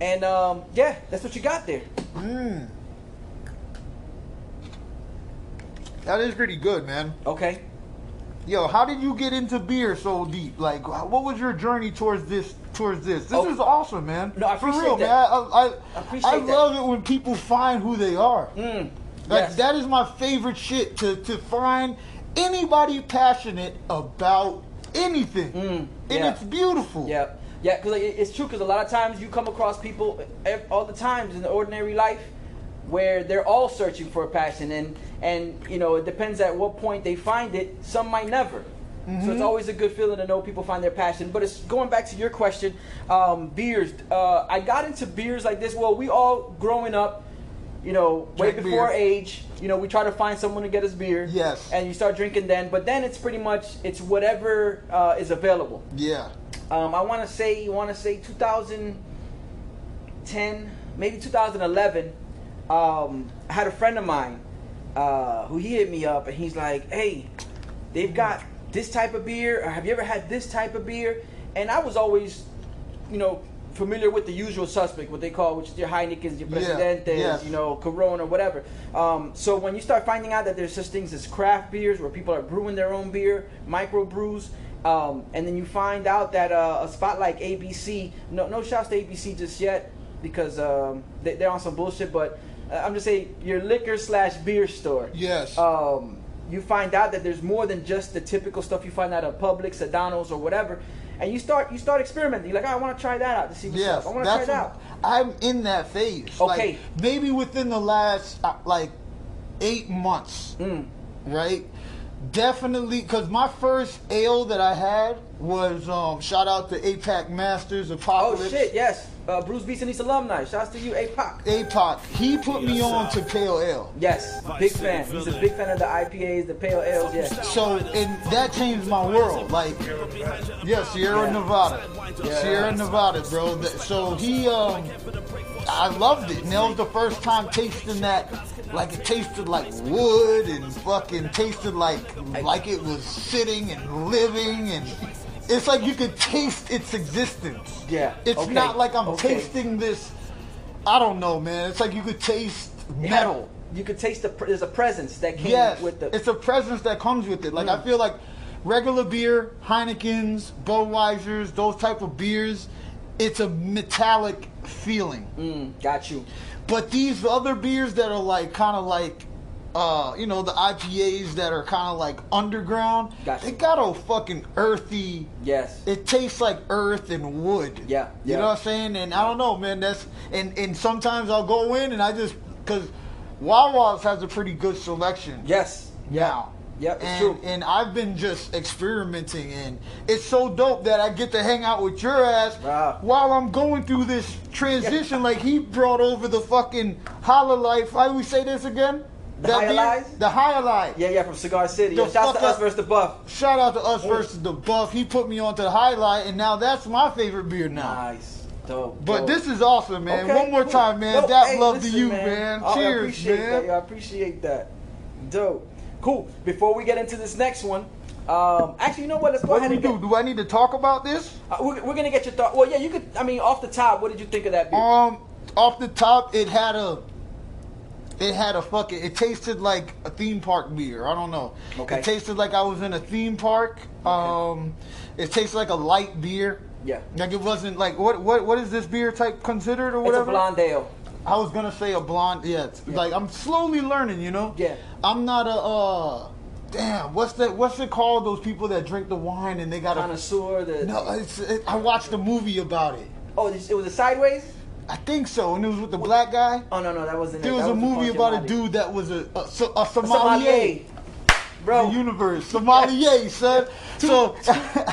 And um, yeah, that's what you got there. Mm. That is pretty good, man. Okay. Yo, how did you get into beer so deep? Like, what was your journey towards this? Towards this, this Oh. is awesome, man. No, I For appreciate real, that. man. I, I, I appreciate it. I that. love it when people find who they are. Mm. Like Yes. that is my favorite shit to to find anybody passionate about anything, Mm, and yeah. it's beautiful. Yeah, yeah, because it's true. Because a lot of times you come across people all the times in the ordinary life where they're all searching for a passion, and and you know it depends at what point they find it. Some might never. So Mm-hmm. it's always a good feeling to know people find their passion. But it's going back to your question, um, beers. Uh, I got into beers like this. Well, we all growing up, you know, way before beer. age. You know, we try to find someone to get us beer. Yes. And you start drinking then. But then it's pretty much it's whatever uh, is available. Yeah. Um, I want to say, you want to say 2010, maybe 2011. Um, I had a friend of mine uh, who he hit me up and he's like, "Hey, they've got this type of beer, or have you ever had this type of beer?" And I was always, you know, familiar with the usual suspect, what they call, which is your Heineken's, your Yeah, Presidentes, yes. you know, Corona, whatever. Um, so when you start finding out that there's such things as craft beers, where people are brewing their own beer, micro brews, um, and then you find out that uh, a spot like ABC, no, no shouts to ABC just yet, because um, they, they're on some bullshit. But I'm just saying, your liquor slash beer store. Yes. Um, you find out that there's more than just the typical stuff you find out at Publix, Sedano's, or whatever. And you start you start experimenting. You're like, "Oh, I want to try that out to see what's Yes, up. I want to try it out. I'm in that phase. Okay. Like, maybe within the last uh, like eight months, Mm. right? Definitely, because my first ale that I had was um, shout out to APAC Masters Apocalypse. Oh shit, yes. Uh, Brews Beats and East alumni. Shouts to you, APOC. APOC, he put me on to Pale Ale. Yes, big fan. He's a big fan of the IPAs, the pale ales. Yeah. So, and that changed my world. Like, yeah, Sierra Yeah. Nevada, Yeah. Sierra Nevada, bro. So he, um, I loved it, and that was the first time tasting that. Like it tasted like wood and fucking tasted like like it was sitting and living and. It's like you could taste its existence. Yeah, It's okay, not like I'm okay. tasting this. I don't know, man. It's like you could taste metal. You could taste the. There's a presence that came Yes, with the. it's a presence that comes with it. Like I Mm. feel like regular beer, Heinekens, Budweisers, those type of beers, it's a metallic feeling. Mm, got you. But these other beers that are like kind of like, uh, you know, the IPAs that are kind of like underground, Gotcha. they got a fucking earthy. Yes. It tastes like earth and wood. Yeah, You yeah. know what I'm saying? And I don't know, man. That's and and sometimes I'll go in and I just because Wawa's has a pretty good selection. yes. Yep, it's and, true. and I've been just experimenting, and it's so dope that I get to hang out with your ass Wow. while I'm going through this transition. like he brought over the fucking Holla Life. How do we say this again? The That High beer? Life? The Jai Alai. Yeah, yeah, from Cigar City. The Yeah, shouts fuck to us versus the Buff. Shout out to us Oh. versus the Buff. He put me onto the Jai Alai, and now that's my favorite beer now. Nice. Dope. But dope. this is awesome, man. Okay, One more cool. time, man. Dope. That Hey, love listen, to you, man. Oh, I Cheers, appreciate man. That. I appreciate that. Dope. Cool. Before we get into this next one, um, actually, you know what? Let's go What do ahead we and do? get. Do I need to talk about this? Uh, we're, we're gonna get your thought. Well, yeah, you could. I mean, off the top, what did you think of that beer? Um, off the top, it had a, it had a fucking. It tasted like a theme park beer. I don't know. Okay. It tasted like I was in a theme park. Um, it tasted like a light beer. Yeah. Like it wasn't like what what what is this beer type considered or whatever? it's a blonde ale. I was gonna say a blonde. Yeah, Yeah. like I'm slowly learning. You know. Yeah. I'm not a. uh Damn, what's that? What's it called? Those people that drink the wine and they got a. Connoisseur. The No, it's, it, I watched a movie about it. oh, it was a sideways. I think so, and it was with the black guy. Oh no, no, that wasn't. There it. was That a movie Funky about a dude that was a a, a A sommelier. Bro, The universe, sommelier, *laughs* son. So,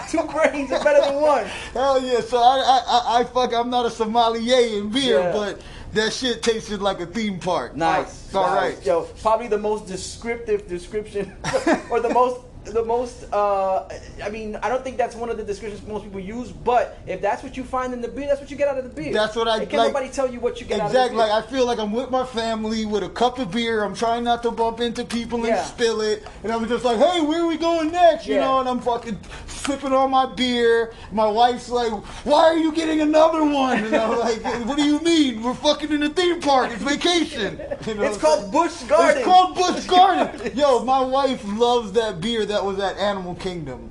two *laughs* brains are better than one. hell yeah. So I, I, I, I fuck. I'm not a sommelier in beer, Yeah. but that shit tasted like a theme park. Nice. All right. nice. right. Yo, probably the most descriptive description, *laughs* or the most, the most. Uh, I mean, I don't think that's one of the descriptions most people use. But if that's what you find in the beer, that's what you get out of the beer. That's what I And can like- nobody tell you what you get Exactly. out of the Like. I feel like I'm with my family with a cup of beer. I'm trying not to bump into people and Yeah. spill it. And I'm just like, hey, where are we going next? You Yeah. know, and I'm fucking sipping on my beer. My wife's like, why are you getting another one? And I'm like, *laughs* what do you mean? We're fucking in a theme park. It's vacation. You know it's called saying? Busch Gardens. It's called Bush Garden. Yo, my wife loves that beer that was at Animal Kingdom.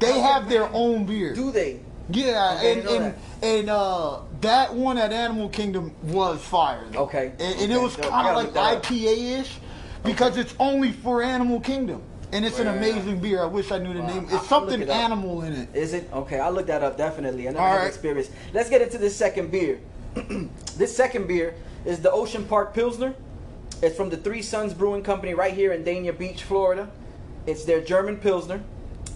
They have their own beer. Do they? Yeah, Okay, I and didn't and, and uh, that one at Animal Kingdom was fire. though. Okay, and, and okay, it was kind of like that. IPA ish because it's only for Animal Kingdom, and it's an amazing beer. I wish I knew the name. It's something it animal in it. Is it okay? I'll look that up definitely. I never All had right. experience. Let's get into this second beer. *clears throat* this second beer is the Ocean Park Pilsner. It's from the Three Sons Brewing Company right here in Dania Beach, Florida. It's their German Pilsner.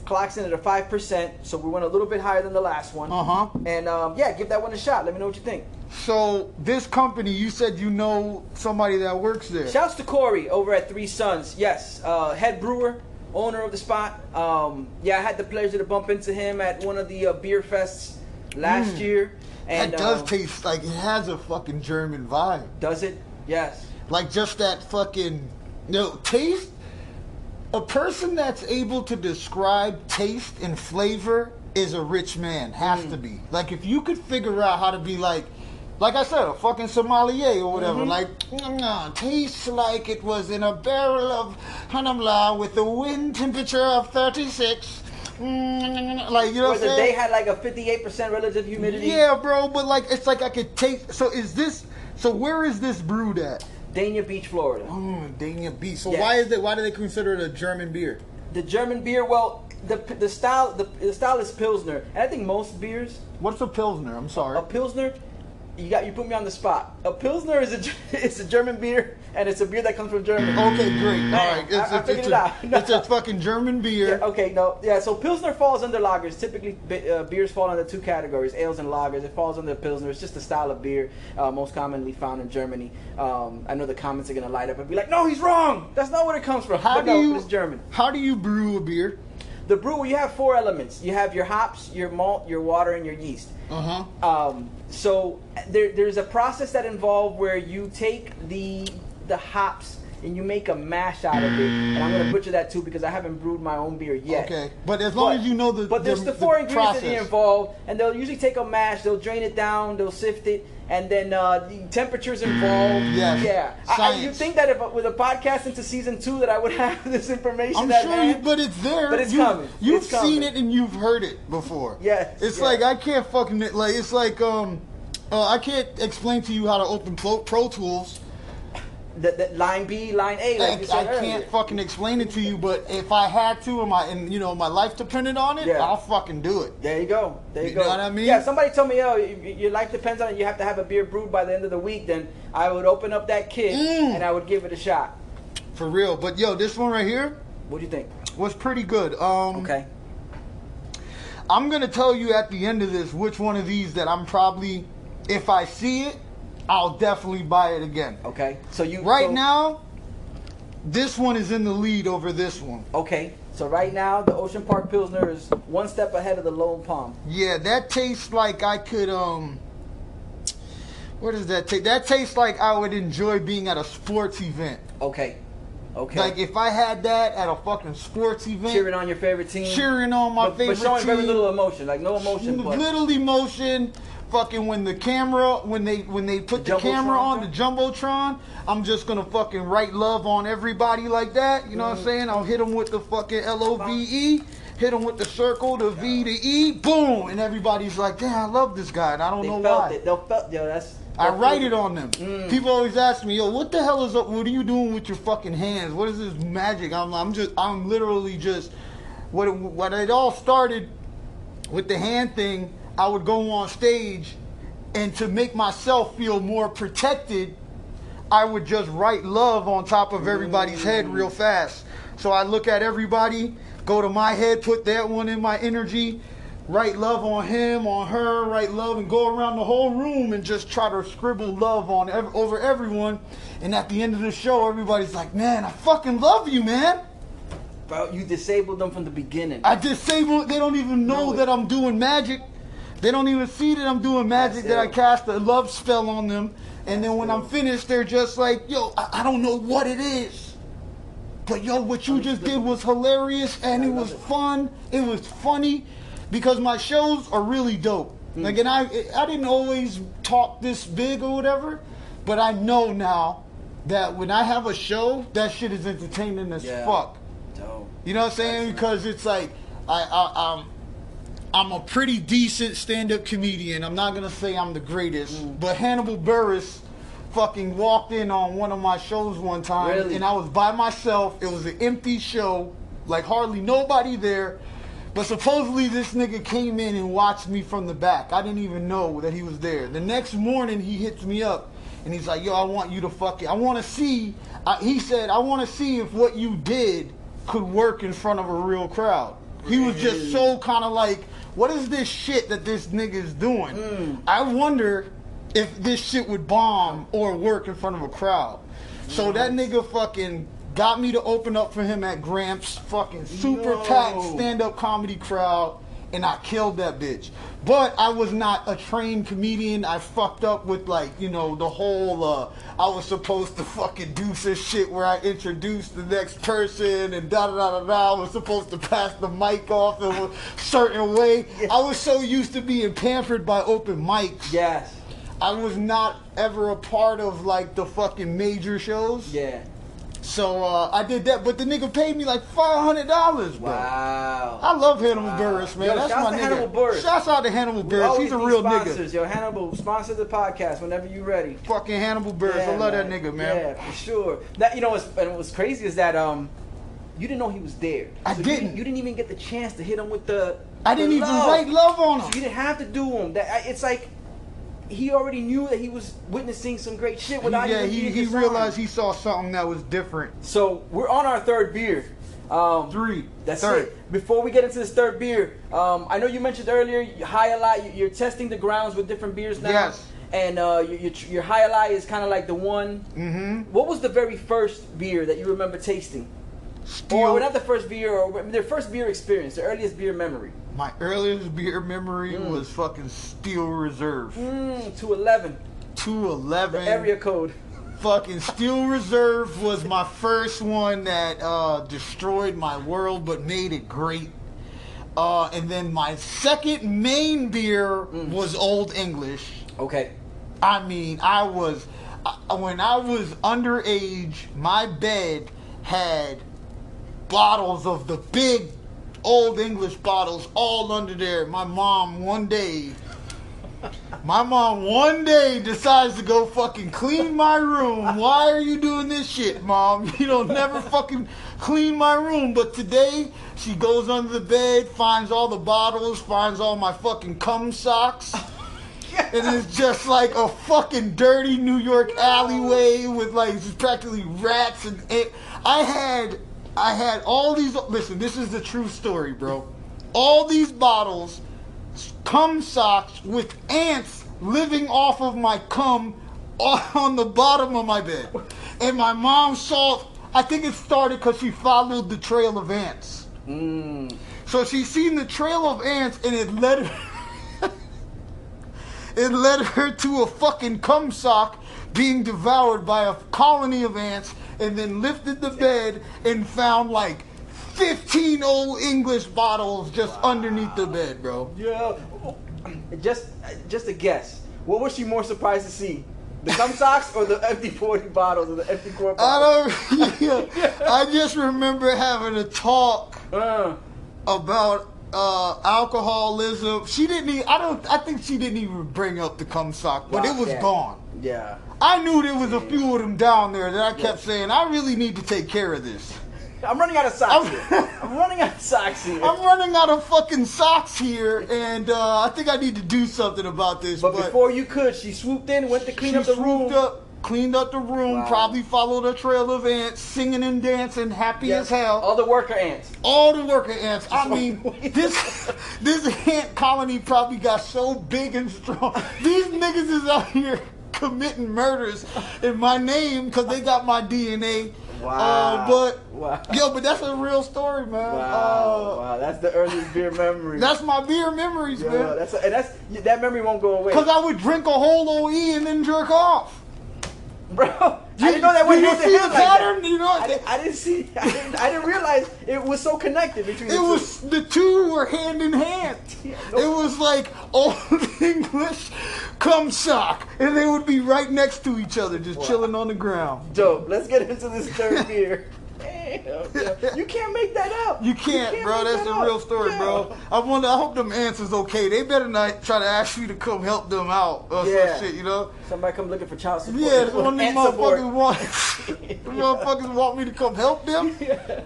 Clocks in at a five percent, so we went a little bit higher than the last one. Uh-huh. And um, yeah, give that one a shot. Let me know what you think. So this company, you said you know somebody that works there. Shouts to Corey over at Three Sons. Yes, uh, head brewer, owner of the spot. Um, yeah, I had the pleasure to bump into him at one of the uh, beer fests last year. And that does um, taste like it has a fucking German vibe. Does it? Yes. Like just that fucking no taste. A person that's able to describe taste and flavor is a rich man. Has Mm. to be. Like if you could figure out how to be like, like I said, a fucking sommelier or whatever. Mm-hmm. Like mm, tastes like it was in a barrel of Hanamla with a wind temperature of thirty six. Mm, like you know what I'm saying? they had like a 58% relative humidity. Yeah, bro, but like it's like I could taste. So is this? So where is this brewed at? Dania Beach, Florida. Oh, Dania Beach. So Yes. why is it? Why do they consider it a German beer? The German beer, well, the the style the, the style is Pilsner. And I think most beers, What's a pilsner? I'm sorry. a Pilsner, you got you put me on the spot. A Pilsner is a *laughs* it's a German beer and it's a beer that comes from Germany. Okay, great. All Man, right, it's, I- I figured it's it a, out. No. it's a *laughs* fucking German beer. Yeah, okay, no, yeah. So Pilsner falls under lagers. Typically, uh, beers fall under two categories: ales and lagers. It falls under Pilsner. It's just a style of beer uh, most commonly found in Germany. Um, I know the comments are gonna light up and be like, "No, he's wrong. That's not where it comes from." How But do no, you? It's German. How do you brew a beer? The brewer, you have four elements. You have your hops, your malt, your water, and your yeast. Uh huh. Um, so there, there's a process that involves where you take the the hops and you make a mash out of it. And I'm gonna mm. butcher that too because I haven't brewed my own beer yet. Okay, but as long as you know the but there's the, the four the ingredients that are involved, and they'll usually take a mash, they'll drain it down, they'll sift it, and then uh, the temperatures involved. Yes. Yeah. I, I, you think that if with a podcast into season two that I would *laughs* have this information? I'm sure, you, but it's there. But it's you, coming. You've It's coming. seen it and you've heard it before. Yes, It's yes. like I can't fucking like. It's like um, uh, I can't explain to you how to open Pro, Pro Tools. The, the line B, line A. Like I, I can't fucking explain it to you, but if I had to, and my and you know my life depended on it, Yeah. I'll fucking do it. There you go. There you, You go. know what I mean? Yeah. Somebody told me, yo, your life depends on it. You have to have a beer brewed by the end of the week. Then I would open up that kit Mm. and I would give it a shot. For real. But yo, this one right here What do you think? was pretty good. Um, Okay. I'm gonna tell you at the end of this which one of these that I'm probably, if I see it, I'll definitely buy it again. Okay. So you Right so- now, this one is in the lead over this one. Okay. So right now the Ocean Park Pilsner is one step ahead of the Lone Palm. Yeah, that tastes like I could um. What does that taste? That tastes like I would enjoy being at a sports event. Okay. Okay. Like if I had that at a fucking sports event, cheering on your favorite team. cheering on my but, favorite but showing team, very little emotion, like no emotion. But little emotion. Fucking when the camera, when they when they put The the, camera on the jumbotron, I'm just gonna fucking write love on everybody like that. You know Mm. what I'm saying? I'll hit them with the fucking L O V E, hit them with the circle, the V, the E, boom, and everybody's like, damn, I love this guy, and I don't they know felt why. it. They'll felt yo. That's. I write it on them. Mm. People always ask me, "Yo, what the hell is up? What are you doing with your fucking hands? What is this magic?" I'm, I'm just, I'm literally just, what, it, what it all started with the hand thing. I would go on stage, and to make myself feel more protected, I would just write love on top of everybody's head mm. real fast. So I look at everybody, go to my head, put that one in my energy, write love on him, on her, write love, and go around the whole room and just try to scribble love on ev- over everyone. And at the end of the show, everybody's like, "Man, I fucking love you, man." Bro, you disabled them from the beginning. I disable. They don't even know Know that I'm doing magic. They don't even see that I'm doing magic. That I cast a love spell on them, and then when. I'm finished, they're just like, "Yo, I, I don't know what it is, but yo, what you just did was hilarious, and it was fun. It was funny, because my shows are really dope. Hmm. Like, and I, I didn't always talk this big or whatever, but I know now that when I have a show, that shit is entertaining as Yeah. fuck. Dope. You know what I'm saying? Because it's like I, I I'm I'm a pretty decent stand-up comedian. I'm not gonna say I'm the greatest, Mm. but Hannibal Buress fucking walked in on one of my shows one time, Really? and I was by myself. It was an empty show, like hardly nobody there. But supposedly this nigga came in and watched me from the back. I didn't even know that he was there. The next morning he hits me up and he's like, "Yo, I want you to fucking, I want to see." I, he said, "I want to see if what you did could work in front of a real crowd." He was just so kind of like, "What is this shit that this nigga's doing?" Mm. I wonder if this shit would bomb or work in front of a crowd. So mm. that nigga fucking got me to open up for him at Gramps, fucking super No. packed stand up comedy crowd, and I killed that bitch. But I was not a trained comedian. I fucked up with like, you know, the whole uh I was supposed to fucking do some shit where I introduced the next person and da da da da da. I was supposed to pass the mic off in a certain way. I was so used to being pampered by open mics. Yes. I was not ever a part of like the fucking major shows. Yeah. So uh, I did that, but the nigga paid me like five hundred dollars, bro. Wow. I love Hannibal Wow. Buress, man. Yo, That's my nigga. Hannibal Buress. Shouts out to Hannibal Buress. He's a real sponsors. nigga. Yo, Hannibal, sponsor the podcast whenever you're ready. Fucking Hannibal Buress. I Yeah, love that nigga, man. Yeah, for sure. That you know, what's, and what's crazy is that um, you didn't know he was there. I you didn't. You didn't even get the chance to hit him with the. I didn't even write love on So you didn't have to do him. That it's like he already knew that he was witnessing some great shit without yeah, even he, he realized he saw something that was different. So we're on our third beer. Um, Three. That's Third. it. Before we get into this third beer, um, I know you mentioned earlier you high a lot. You're testing the grounds with different beers now. Yes. And uh, your, your, your Jai Alai is kind of like the one. Mm-hmm. What was the very first beer that you remember tasting? Steel. Or not the first beer, or their first beer experience, the earliest beer memory. My earliest beer memory Mm. was fucking Steel Reserve. Mm, 211, the 211. area code. Fucking Steel Reserve was my first one that uh, destroyed my world but made it great. Uh, and then my second main beer Mm. was Old English. Okay. I mean, I was I, when I was underage. My bed had bottles of the big old English bottles all under there. My mom one day. My mom one day decides to go fucking clean my room. Why are you doing this shit, mom? *laughs* You don't never fucking clean my room. But today she goes under the bed, finds all the bottles, finds all my fucking cum socks. And it's just like a fucking dirty New York alleyway with like practically rats and it, I had I had all these listen, this is the true story, bro. All these bottles cum socks with ants living off of my cum *laughs* on the bottom of my bed. And my mom saw, I think it started because she followed the trail of ants. Mm. So she seen the trail of ants and it led her, *laughs* it led her to a fucking cum sock being devoured by a colony of ants and then lifted the bed and found like 15 old English bottles just underneath the bed, bro. Yeah. Just, just a guess. What was she more surprised to see? The cum socks or the empty forty bottles or the empty quart bottles? I don't. Yeah, *laughs* I just remember having a talk Uh, about uh, alcoholism. She didn't. Even, I don't. I think she didn't even bring up the cum sock, but wow, it was yeah. gone. Yeah. I knew there was a few of them down there that I kept saying I really need to take care of this. I'm running out of socks I'm- here. I'm running out of socks here. I'm running out of fucking socks here, and uh, I think I need to do something about this. but before you could, she swooped in, went to clean up the swooped room. up, cleaned up the room, Wow. probably followed a trail of ants, singing and dancing, happy Yeah. as hell. All the worker ants. all the worker ants. I mean, *laughs* this this ant colony probably got so big and strong. These niggas is out here committing murders in my name because they got my DNA. Wow. Uh, but Wow. yo, but that's a real story, man. Wow, Uh, wow, that's the earliest beer memory. That's my beer memories, yeah, man. that's and that's that memory won't go away, Because I would drink a whole OE and then jerk off. *laughs* bro. I didn't know that went hand see hand the like pattern? that. You know, I didn't, I didn't see. I didn't, I didn't realize it was so connected between the It two. was the two were hand in hand. *laughs* Yeah, It was like *laughs* old English cum sock, and they would be right next to each other, just chilling on the ground. dope. Let's get into this third beer. Damn, yeah. You can't make that up. You can't, bro. That's that a up. real story, Yeah. bro. I wonder. I hope them answers okay. They better not try to ask you to come help them out or Yeah. some shit. You know? Somebody come looking for child support. Yeah, one of these motherfuckers want. *laughs* them *laughs* motherfuckers want me to come help them.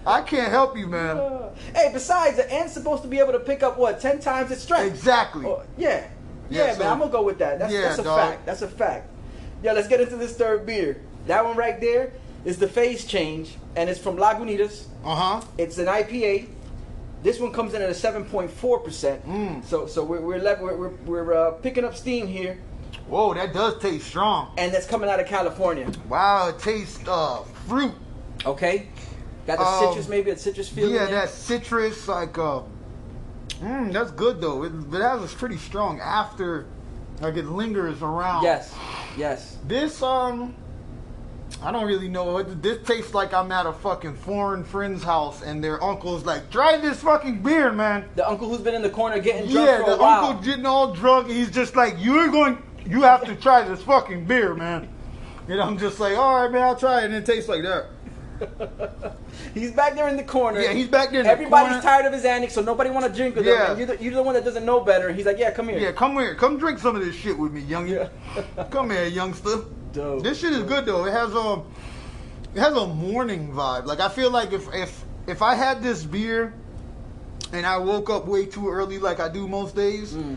I can't help you, man. Uh, hey, besides, the ant's supposed to be able to pick up what ten times its strength. Exactly. Yeah, Yeah, yeah, so- man. I'm gonna go with that. That's, Yeah, that's a dog. fact. That's a fact. Yeah, let's get into this third beer. That one right there is the phase change, and it's from Lagunitas. Uh huh. It's an IPA. This one comes in at a 7.4 percent. Mm. So, so we're we're le- we're, we're, we're uh, picking up steam here, Whoa, that does taste strong. and that's coming out of California. Wow, it tastes uh fruit. Okay, got the Um, citrus, maybe a citrus feel. Yeah, that citrus, like, uh, mm, that's good though. It, but that was pretty strong after, like, it lingers around. Yes, yes. This, um, I don't really know. It- This tastes like I'm at a fucking foreign friend's house and their uncle's like, try this fucking beer, man. The uncle who's been in the corner getting drunk Yeah, for the a while. uncle getting all drunk. He's just like, you're going, you have to try this fucking beer, man. And I'm just like, all right, man, I'll try it. And it tastes like that. *laughs* He's back there in the corner. Yeah, he's back there in the Everybody's tired of his antics, so nobody want to drink with Yeah. him. And you're the, you're the one that doesn't know better. He's like, yeah, come here. Yeah, come here. Come drink some of this shit with me, youngin. *laughs* come here, youngster. Dope. This shit is good though. It has a it has a morning vibe. Like I feel like if if if I had this beer and I woke up way too early like I do most days, Mm.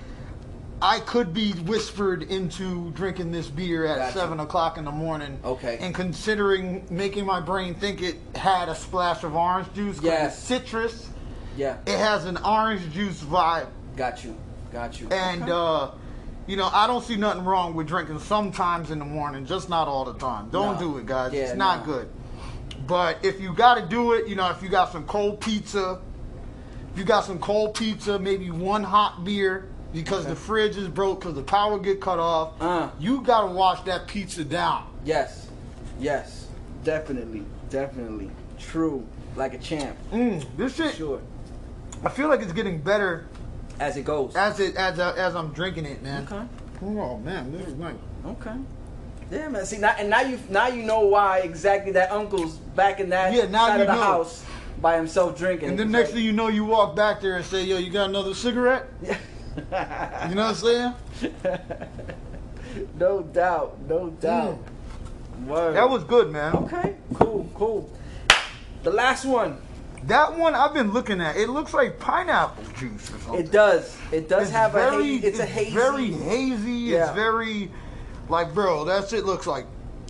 I could be whispered into drinking this beer at Gotcha. seven o'clock in the morning. Okay. And considering making my brain think it had a splash of orange juice. Yes. citrus, Yeah, it has an orange juice vibe. got you, got you. And Okay. uh, you know, I don't see nothing wrong with drinking sometimes in the morning, just not all the time. Don't No. do it, guys. Yeah, it's not no. good. But if you got to do it, you know, if you got some cold pizza, if you got some cold pizza, maybe one hot beer because the fridge is broke because the power get cut off, Uh. you got to wash that pizza down. yes, yes, definitely, definitely, true, like a champ. Mm, this shit, Sure, I feel like it's getting better as it goes. as it as I, as I'm drinking it, man. Okay. Oh man, this is nice. Okay. Yeah, man. See, now, and now you now you know why exactly that uncle's back in that Yeah, now side of the know. house by himself drinking. And then next like- thing you know, you walk back there and say, "Yo, you got another cigarette?" Yeah. You know what I'm saying? *laughs* no doubt, no doubt. Word. Mm. That was good, man. okay. Cool, cool. The last one. That one I've been looking at. It looks like pineapple juice or something. It does. It does It's have very, a haze. It's, a hazy. very hazy. Yeah. It's very like, bro, that shit looks like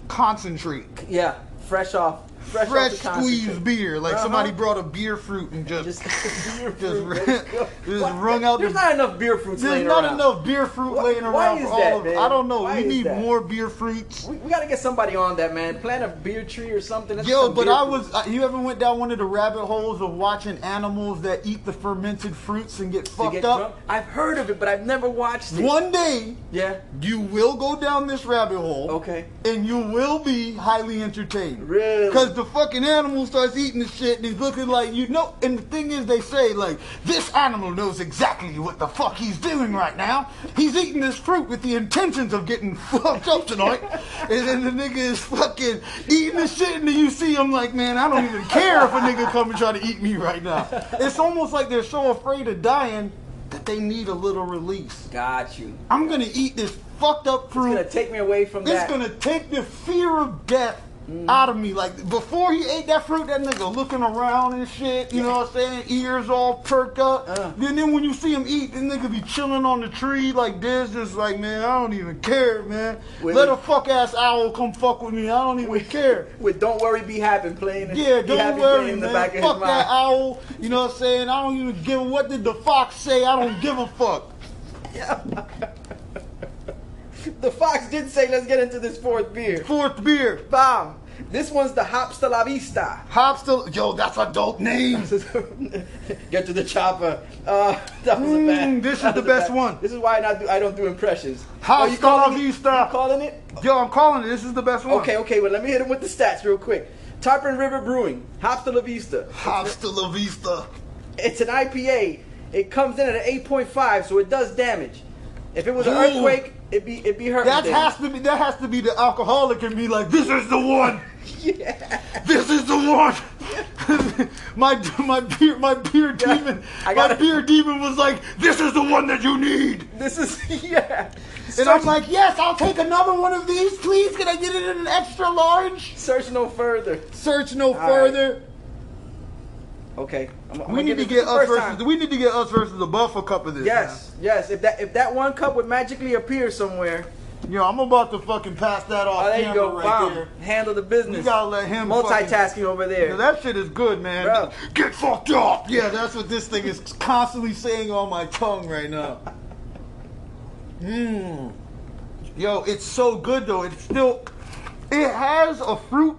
concentrate. Yeah, fresh off. Fresh, Fresh squeezed beer. Like Uh-huh. somebody brought a beer fruit and just, Just *laughs* beer just, fruit. *laughs* just What? wrung out There's the not enough beer fruits There's not around. enough beer fruit Why- laying why around is for all that, of man? I don't know. Why we need that? more beer fruits. We, we gotta get somebody on that, man. Plant a beer tree or something. Let's Yo, but I was. uh, You ever went down one of the rabbit holes of watching animals that eat the fermented fruits and get to fucked get up? drunk. I've heard of it, but I've never watched it. One day, Yeah. you will go down this rabbit hole. Okay. And you will be highly entertained. Really? Because the fucking animal starts eating the shit and he's looking like, you know. And the thing is, they say, like, this animal knows exactly what the fuck he's doing right now. He's eating this fruit with the intentions of getting *laughs* fucked up tonight. and then the nigga is fucking eating the shit and then you see him like, man, I don't even care if a nigga come and try to eat me right now. It's almost like they're so afraid of dying that they need a little release. Got you. I'm gonna eat this fucked up fruit. It's gonna take me away from It's that. It's gonna take the fear of death Mm. out of me. Like before he ate that fruit, that nigga looking around and shit. You know what I'm saying? Ears all perked up. Uh. Then then when you see him eat, this nigga be chilling on the tree like this, just like man, I don't even care, man. Wait, Let wait. a fuck ass owl come fuck with me. I don't even care. *laughs* With "Don't Worry, Be Happy" playing. Yeah, don't Happy worry, playing in the man. back of Fuck that mind. owl. You know what I'm saying? I don't even give. What did the fox say? I don't give a fuck. *laughs* *laughs* The fox did say, "Let's get into this fourth beer." Fourth beer. Bam. This one's the Hops de la Vista. Hops still. Yo, that's a dope name. *laughs* Get to the chopper. Uh, that was a Mm, bad. this is the best bad- one. This is why I not do. I don't do impressions. Hops you de la it? Vista. You calling it? Yo, I'm calling it. This is the best one. Okay, okay. Well, let me hit him with the stats real quick. Tarpon River Brewing, Hops de la Vista. Hops de la Vista. It's an IPA. It comes in at an 8.5, so it does damage. If it was an Ooh. earthquake, it'd be it'd be her. That things. has to be. That has to be the alcoholic and be like, this is the one. *laughs* yeah. This is the one. *laughs* my my beer my beer demon. I my gotta- beer demon was like, this is the one that you need. This is *laughs* yeah. And I'm like, yes, I'll take another one of these, please. Can I get it in an extra large? search no further. Search no right. further. Okay. I'm, I'm We need to get this is the us versus. time. We need to get us versus the Buff a cup of this. Yes, yes. If that if that one cup would magically appear somewhere. Yo, I'm about to fucking pass that off oh there you go, right bam, there. handle the business. You gotta let him fucking- multitasking over there. That shit is good, man. Bro. Get fucked up. Yeah, that's what this thing is constantly saying on my tongue right now. Mmm. Yo, it's so good though. It's still, it has a fruit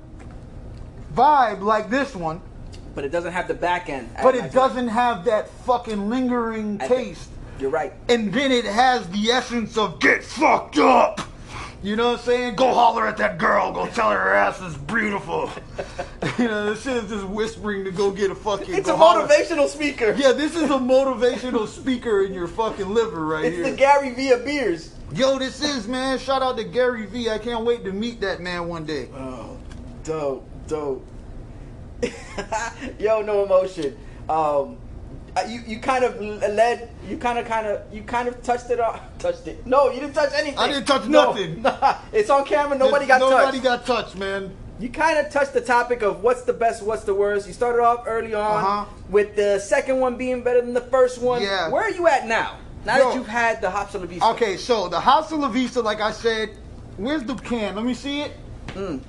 vibe like this one, but it doesn't have the back end. but it doesn't have that fucking lingering I think- taste. You're right. And then it has the essence of get fucked up. You know what I'm saying? Go holler at that girl. Go tell her her ass is beautiful. *laughs* you know, this shit is just whispering to go get a fucking. It's a holler. motivational speaker. Yeah, this is a motivational *laughs* speaker in your fucking liver right it's here. the Gary Via beers. Yo, this is man. Shout out to Gary V. I can't wait to meet that man one day. Oh, dope, dope. *laughs* Yo, no emotion. Um, you you kind of led. You kind of kind of you kind of touched it off. *laughs* Touched it. No, you didn't touch anything. I didn't touch No, nothing. *laughs* It's on camera. Nobody got Nobody touched. Nobody got touched, man. You kind of touched the topic of what's the best, what's the worst. You started off early on Uh-huh. with the second one being better than the first one. Yeah. Where are you at now? Now Yo. that you've had the hops the vista. Okay, so the of La Vista, like I said, where's the can? Let me see it. Mm.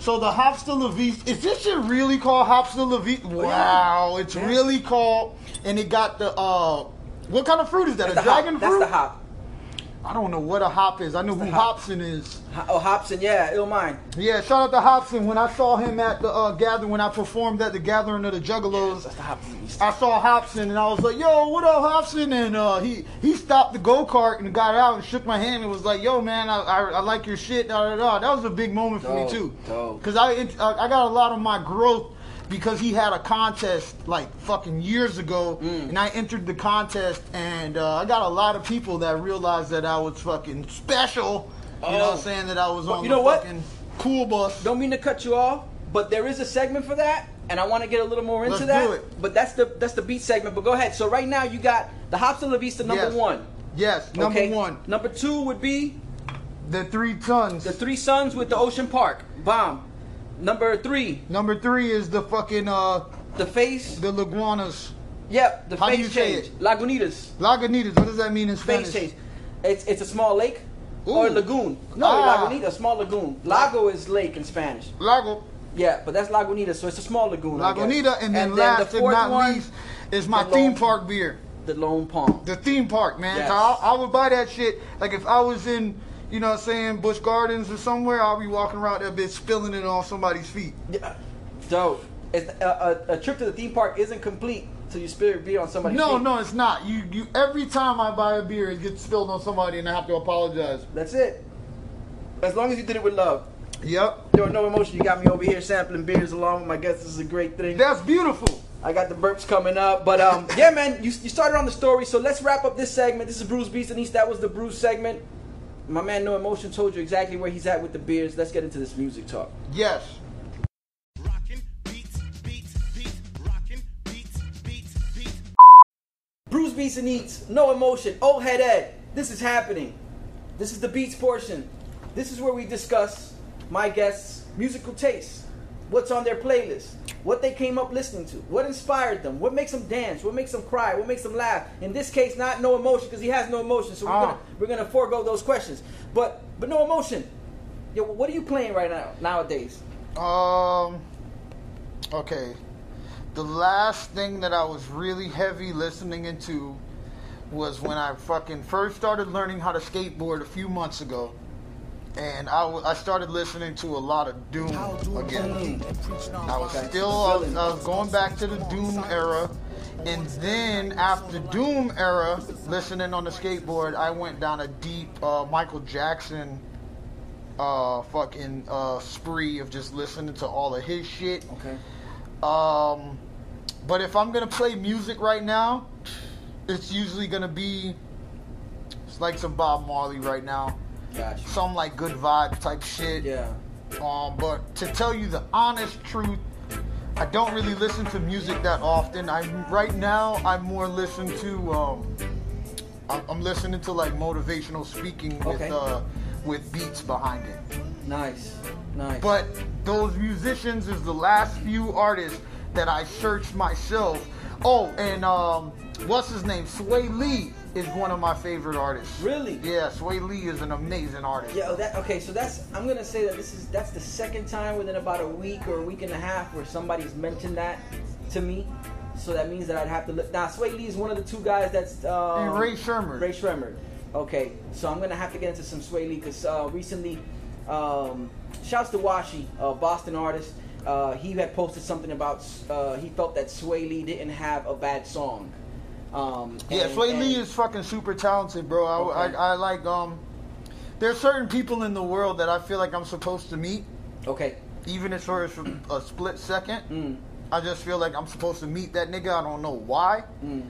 So the Hops de La Vista, is this shit really called Hops de? Oh. Wow, it's Yeah. really called, and it got the, uh, what kind of fruit is that? That's a the hop. dragon That's the hop. I don't know what a hop is. I know who hop. Hopsin is. Oh, Hopsin, yeah, ill mind. Yeah, shout out to Hopsin. When I saw him at the uh, gathering, when I performed at the gathering of the Juggalos, That's the Hopsin. I saw Hopsin and I was like, "Yo, what up, Hopsin?" And uh, he he stopped the go kart and got out and shook my hand and was like, "Yo, man, I, I, I like your shit." Da, da, da. That was a big moment for me too, because I I got a lot of my growth because he had a contest like fucking years ago, Mm. and I entered the contest, and uh, I got a lot of people that realized that I was fucking special. You know Oh. I'm saying? That I was Well, on you the know what? fucking cool bus. Don't mean to cut you off, but there is a segment for that, and I want to get a little more into Let's that. do it. But that's the that's the beat segment. But go ahead. So right now you got the Hops of La Vista number Yes. one. Yes, number okay? one, Number two would be the three tons. the Three Sons with the Ocean Park. Bomb. Number three, Number three is the fucking uh the face. the Laguanas. Yep, the How do face you say change. it? Lagunitas. Lagunitas. What does that mean in Spanish? Face change. It's it's a small lake or Ooh. lagoon. No, Ah. Lagunita, small lagoon. Lago is lake in Spanish. Lago. Yeah, but that's Lagunita, so it's a small lagoon. Lagunita, and then the last but fourth not one, least is my the theme Lone- park beer. the Lone Palm. The theme park, man. Yes. I, I would buy that shit. Like if I was in, you know what I'm saying, Busch Gardens or somewhere, I'll be walking around that bitch spilling it on somebody's feet. Yeah, dope. It's, a, a, a trip to the theme park isn't complete till you spill your beer on somebody's No, feet. no, it's not. You you every time I buy a beer, it gets spilled on somebody and I have to apologize. That's it. As long as you did it with love. Yep. There was no emotion. You got me over here sampling beers along with my guests. This is a great thing. That's beautiful. I got the burps coming up. But um, yeah, man, you, you started on the story. So let's wrap up this segment. This is Brews Beast and East. That was the Brews segment. My man No Emotion told you exactly where he's at with the beers. Let's get into this music talk. Yes. Rockin' beats, beats, beats, rockin' beats, beats, beats. Brews Beats and Eats, No Emotion, Old Head Ed. This is happening. This is the beats portion. This is where we discuss my guests' musical tastes, what's on their playlist, what they came up listening to, what inspired them, what makes them dance, what makes them cry, what makes them laugh. In this case, not no emotion because he has no emotion, so we're Ah. gonna we're gonna forego those questions. But but no emotion. Yo, what are you playing right now nowadays? Um. Okay. The last thing that I was really heavy listening into was when I fucking first started learning how to skateboard a few months ago. And I, w- I started listening to a lot of Doom again. I was still, I was, I was going back to the Doom era. And then after Doom era, listening on the skateboard, I went down a deep uh, Michael Jackson uh, fucking uh, spree of just listening to all of his shit. Okay. Um, but if I'm gonna play music right now, it's usually gonna be it's like some Bob Marley right now, Gotcha. some like good vibe type shit. Yeah. Um, but to tell you the honest truth, I don't really listen to music that often. I'm right now. I'm more listening to um, I'm, I'm listening to like motivational speaking with Okay. uh, with beats behind it. Nice. Nice. But those musicians is the last few artists that I searched myself. Oh, and um, what's his name? Swae Lee is one of my favorite artists. Really? Yeah, Swae Lee is an amazing artist. Yeah, oh, that okay. So that's I'm gonna say that this is that's the second time within about a week or a week and a half where somebody's mentioned that to me. So that means that I'd have to look. Now, Swae Lee is one of the two guys that's um, And Rae Sremmurd. Rae Sremmurd. Okay, so I'm gonna have to get into some Swae Lee because uh, recently, um, shouts to Washi, a Boston artist. Uh, he had posted something about uh, he felt that Swae Lee didn't have a bad song. Um, Yeah, and- Swae Lee is fucking super talented, bro. I, Okay. I, I like um. There's certain people in the world that I feel like I'm supposed to meet, okay. even if it's for a split second. Mm, I just feel like I'm supposed to meet that nigga. I don't know why. mm.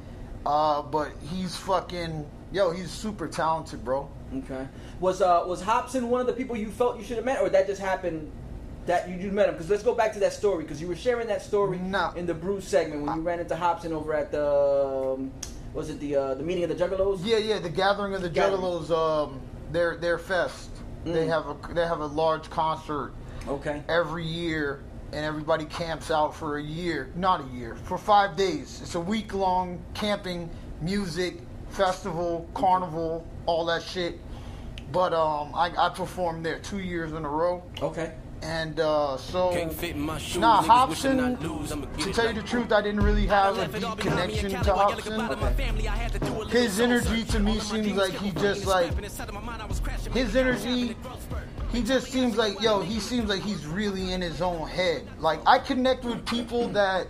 Uh, but he's fucking yo. He's super talented, bro. Okay. Was uh was Hopsin one of the people you felt you should have met, or that just happened that you just met him? Because let's go back to that story because you were sharing that story No. in the Brews segment when you ran into Hopsin over at the um, was it the uh, the meeting of the Juggalos? Yeah, yeah. The Gathering of the Gathering. Juggalos, um, their their fest. They Mm. have a they have a large concert Okay. every year, and everybody camps out for a year. Not a year, for five days. It's a week long camping, music, festival, carnival, all that shit. But um, I, I performed there two years in a row, Okay. And uh, so. Can't fit in my shoes. Nah, Hopsin. I lose. I'ma get To tell you the truth, I didn't really have a Left it all deep behind me in connection to Hopsin. about it. My family, I had to do a little His energy to me All of my seems like he just like scrapping. Inside of my mind, I was crashing. his energy. He just seems like yo. He seems like he's really in his own head. Like I connect with people that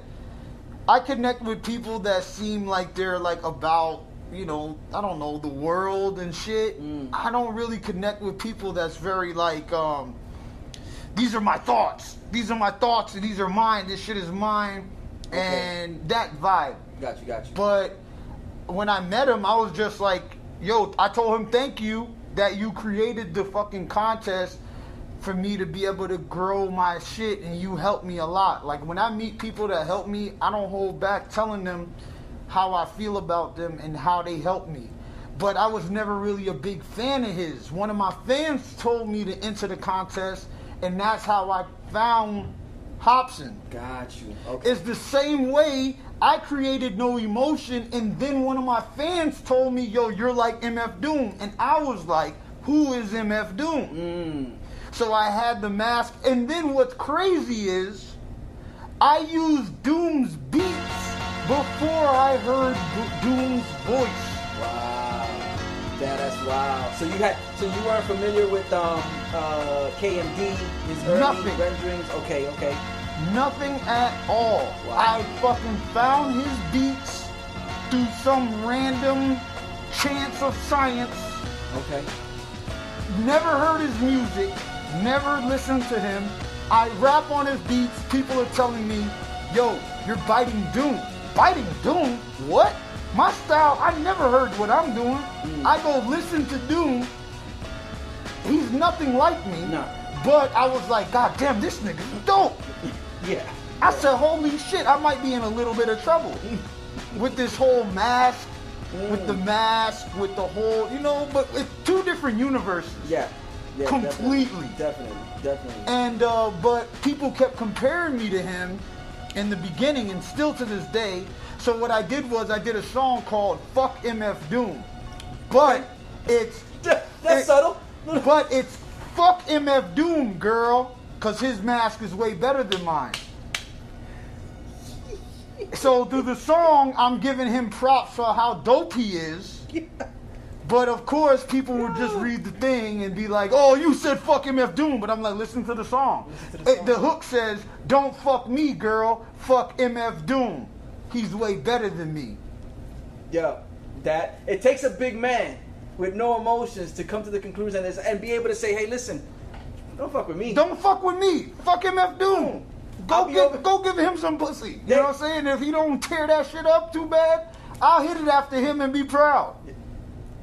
I connect with people that seem like they're like about you know I don't know the world and shit. Mm. I don't really connect with people that's very like um these are my thoughts. These are my thoughts, and these are mine. This shit is mine, Okay. and that vibe. Got you, got you. But when I met him, I was just like, yo, I told him thank you that you created the fucking contest for me to be able to grow my shit and you helped me a lot. Like when I meet people that help me, I don't hold back telling them how I feel about them and how they help me. But I was never really a big fan of his. One of my fans told me to enter the contest and that's how I found Hopsin. got you. Okay. It's the same way I created no emotion, and then one of my fans told me, "Yo, you're like MF Doom," and I was like, "Who is MF Doom?" Mm. So I had the mask, and then what's crazy is, I used Doom's beats before I heard Doom's voice. Wow. Yeah, that's wow. So you had, so you weren't familiar with um uh KMD, his early Nothing. renderings. Okay, okay. Nothing at all. Wow. I fucking found his beats through some random chance of science. Okay. Never heard his music, never listened to him. I rap on his beats. People are telling me, yo, you're biting Doom. Biting Doom? What? My style, I never heard what I'm doing. I go listen to Doom. He's nothing like me. No. But I was like, God damn, this nigga's dope. *laughs* Yeah. I said, holy shit, I might be in a little bit of trouble *laughs* with this whole mask, with the mask, with the whole, you know, but it's two different universes. Yeah. yeah Completely. Definitely. Definitely. definitely. And, uh, but people kept comparing me to him in the beginning and still to this day. So what I did was I did a song called Fuck MF Doom. But it's, *laughs* That's it- subtle. *laughs* but it's Fuck MF Doom, girl, because his mask is way better than mine. So through the song, I'm giving him props for how dope he is. But of course, people would just read the thing and be like, "Oh, you said fuck MF Doom," but I'm like, listen to the song. To the It- the hook says, "Don't fuck me, girl. Fuck MF Doom. He's way better than me." Yeah, that it takes a big man with no emotions to come to the conclusion and, and be able to say, "Hey, listen, don't fuck with me." Don't fuck with me. Fuck MF Doom. Go over- get, go give him some pussy. You They- know what I'm saying? If he don't tear that shit up too bad, I'll hit it after him and be proud.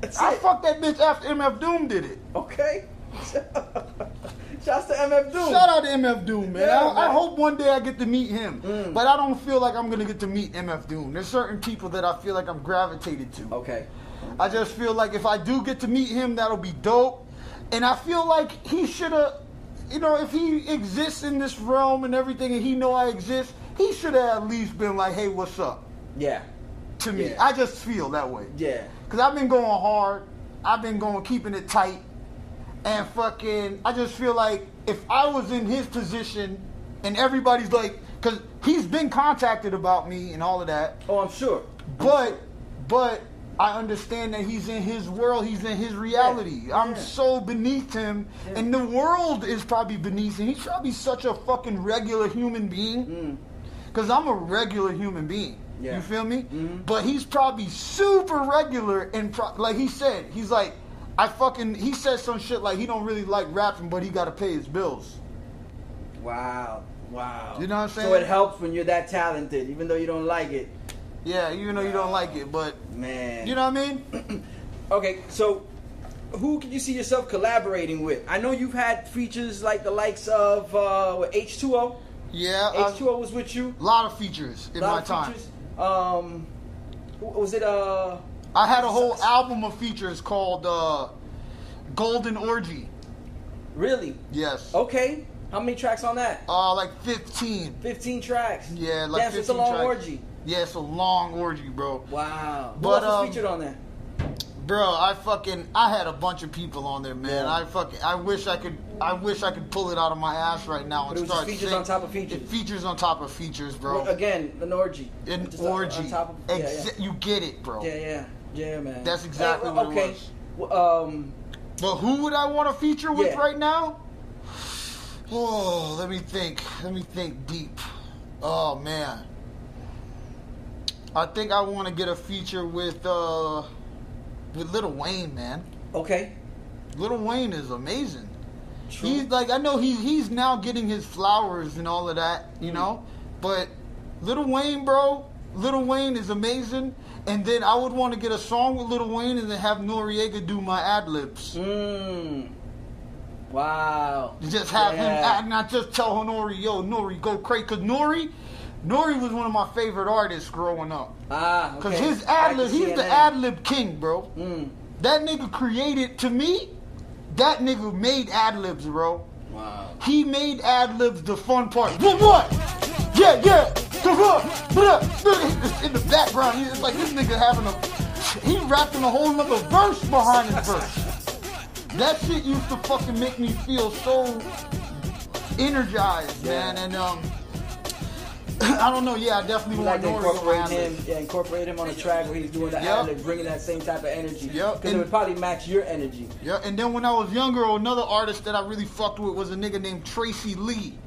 That's I it. fucked that bitch after MF Doom did it. Okay. *laughs* Shouts to MF Doom. Shout out to MF Doom, man. Yeah, I, I hope one day I get to meet him. Mm. But I don't feel like I'm gonna get to meet MF Doom. There's certain people that I feel like I'm gravitated to. Okay. I just feel like if I do get to meet him, that'll be dope. And I feel like he should have, you know, if he exists in this realm and everything, and he know I exist, he should have at least been like, "Hey, what's up?" Yeah. To me, Yeah. I just feel that way. Yeah. Cause I've been going hard. I've been going keeping it tight. And fucking I just feel like if I was in his position and everybody's like cause he's been contacted about me and all of that. Oh, I'm sure. But but I understand that he's in his world, he's in his reality. Yeah, I'm yeah. so beneath him, Yeah. and the world is probably beneath him. He's probably such a fucking regular human being. Mm. Cause I'm a regular human being. You feel me? Mhm. But he's probably super regular and pro- like he said, he's like, I fucking. He said some shit like he don't really like rapping, but he got to pay his bills. Wow. Wow. You know what I'm saying? So it helps when you're that talented, even though you don't like it. Yeah, even though you don't like it, but Man. you know what I mean? *clears throat* Okay, so who can you see yourself collaborating with? I know you've had features like the likes of uh, H2O. Yeah, H2O was with you. A lot of features in lot my of time. features. Um, was it uh? I had a whole album of features called uh, Golden Orgy. Really? Yes. Okay. How many tracks on that? Uh, like 15. 15 tracks. Yeah, like Damn, so it's a 15 long tracks. orgy. Yeah, it's a long orgy, bro. Wow. Who But, else was um, featured on there? Bro, I fucking I had a bunch of people on there, man. Yeah. I fucking I wish I could I wish I could pull it out of my ass right now and it was just start features on top of features. It features on top of features, bro. Again, an orgy. An Just orgy. On top of, yeah, yeah. You get it, bro. yeah, yeah, yeah, man. That's exactly well, what it was. Well, um, But who would I want to feature with Yeah. right now? Oh, let me think. Let me think deep. Oh man. I think I want to get a feature with uh with Lil Wayne, man. okay. Lil Wayne is amazing. True. He's like I know he he's now getting his flowers and all of that, you Mm-hmm. know. But Lil Wayne, bro, Lil Wayne is amazing. And then I would want to get a song with Lil Wayne and then have Noreaga do my ad libs. Mm. Wow. Just have him Yeah. act, not just tell Nori, yo, Nori, go crazy. Cause Nori, Nori was one of my favorite artists growing up. Ah, Cause okay. his ad lib, he's the ad lib king, bro. Mm. That nigga created to me. That nigga made ad libs, bro. Wow. He made ad libs the fun part. What? What? Yeah, yeah. Come on. Up? In the background, it's like this nigga having a. He rapping a whole nother verse behind his verse. That shit used to fucking make me feel so energized, man. And um, *clears throat* I don't know. Yeah, I definitely want like to Nori on my incorporate him, yeah, incorporate him on a track where he's doing the Yep. ad bringing that same type of energy. Yep, Because it would probably match your energy. Yeah, and then when I was younger, another artist that I really fucked with was a nigga named Tracey Lee.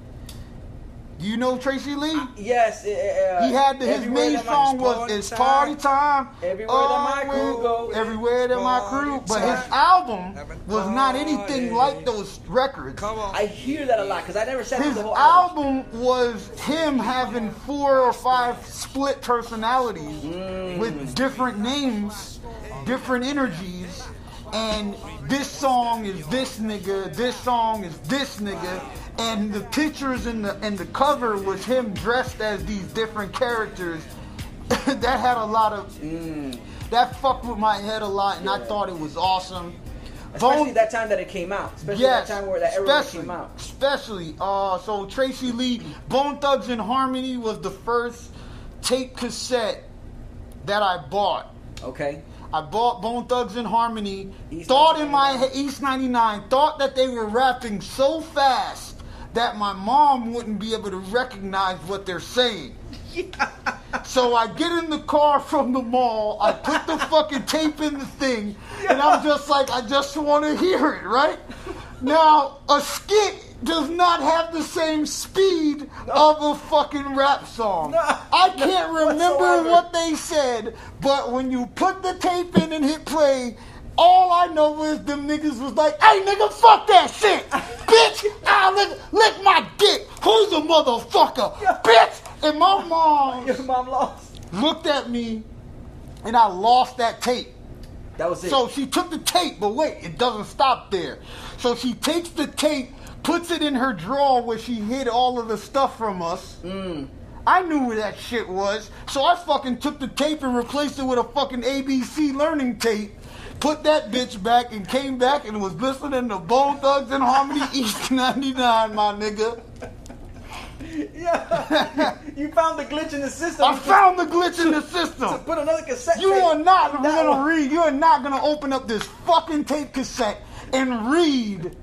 Do you know Tracey Lee? Yes. Uh, He had the, his main song was "It's. Party Time." Everywhere that my crew Always- go. Everywhere that my crew. But his album was not anything like those records. Come on. I hear that a lot because I never sat through His the whole album. album was him having four or five split personalities Mm. with different names, different energies, and this song is this nigga, this song is this nigga, and the pictures in the and the cover was him dressed as these different characters. *laughs* that had a lot of that fucked with my head a lot, and I Mm. Thought it was awesome. Especially Bone- that time that it came out. Especially Yes, that time where that era came out. especially. Uh, so Tracey Lee, Bone Thugs and Harmony was the first tape cassette that I bought. Okay. I bought Bone Thugs and Harmony. East thought in my 99. head, East 99, thought that they were rapping so fast that my mom wouldn't be able to recognize what they're saying. So I get in the car from the mall, I put the fucking tape in the thing, and I'm just like, I just want to hear it, right? Now, a skit does not have the same speed of a fucking rap song. No. I can't remember Whatsoever. what they said, but when you put the tape in and hit play, all I know is them niggas was like, hey nigga, fuck that shit. Bitch, I lick, lick my dick. Who's a motherfucker? Bitch! And my mom *laughs* Your mom lost. looked at me and I lost that tape. That was it. So she took the tape, but wait, it doesn't stop there. So she takes the tape, puts it in her drawer where she hid all of the stuff from us. Mm. I knew where that shit was, so I fucking took the tape and replaced it with a fucking ABC learning tape. Put that bitch back and came back and was listening to Bone Thugs and Harmony *laughs* East 99, my nigga. yeah. *laughs* you found the glitch in the system. I found the glitch in the *laughs* system. to put another cassette. You are not gonna one. read. You are not gonna open up this fucking tape cassette and read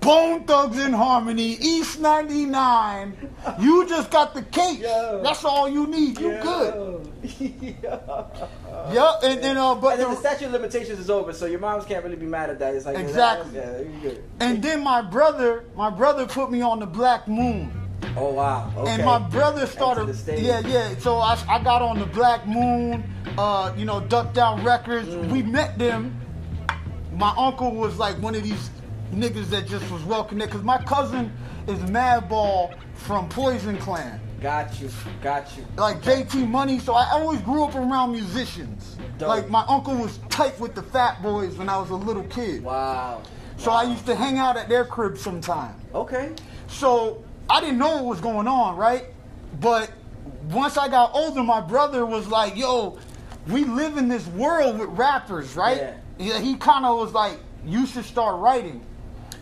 Bone Thugs in Harmony, East 99. You just got the cake. Yeah. That's all you need. You good. yeah. *laughs* Yeah, and, and uh, but And then the statute of limitations is over, so your moms can't really be mad at that. It's like Exactly. Yeah, you're good. and then my brother, my brother put me on the Black Moon. Oh wow. Okay. And my brother started, yeah, yeah. So I, I got on the Black Moon, uh, you know, Duck Down Records. Mm. We met them. My uncle was like one of these niggas that just was well connected. Cause my cousin is Madball from Poison Clan, Got you. Got you. like JT Money. So I always grew up around musicians. Dope. Like my uncle was tight with the Fat Boys when I was a little kid. Wow. So I used to hang out at their crib sometime. Okay. So I didn't know what was going on, right? But once I got older, my brother was like, yo, we live in this world with rappers, right? Yeah. He kind of was like, you should start writing.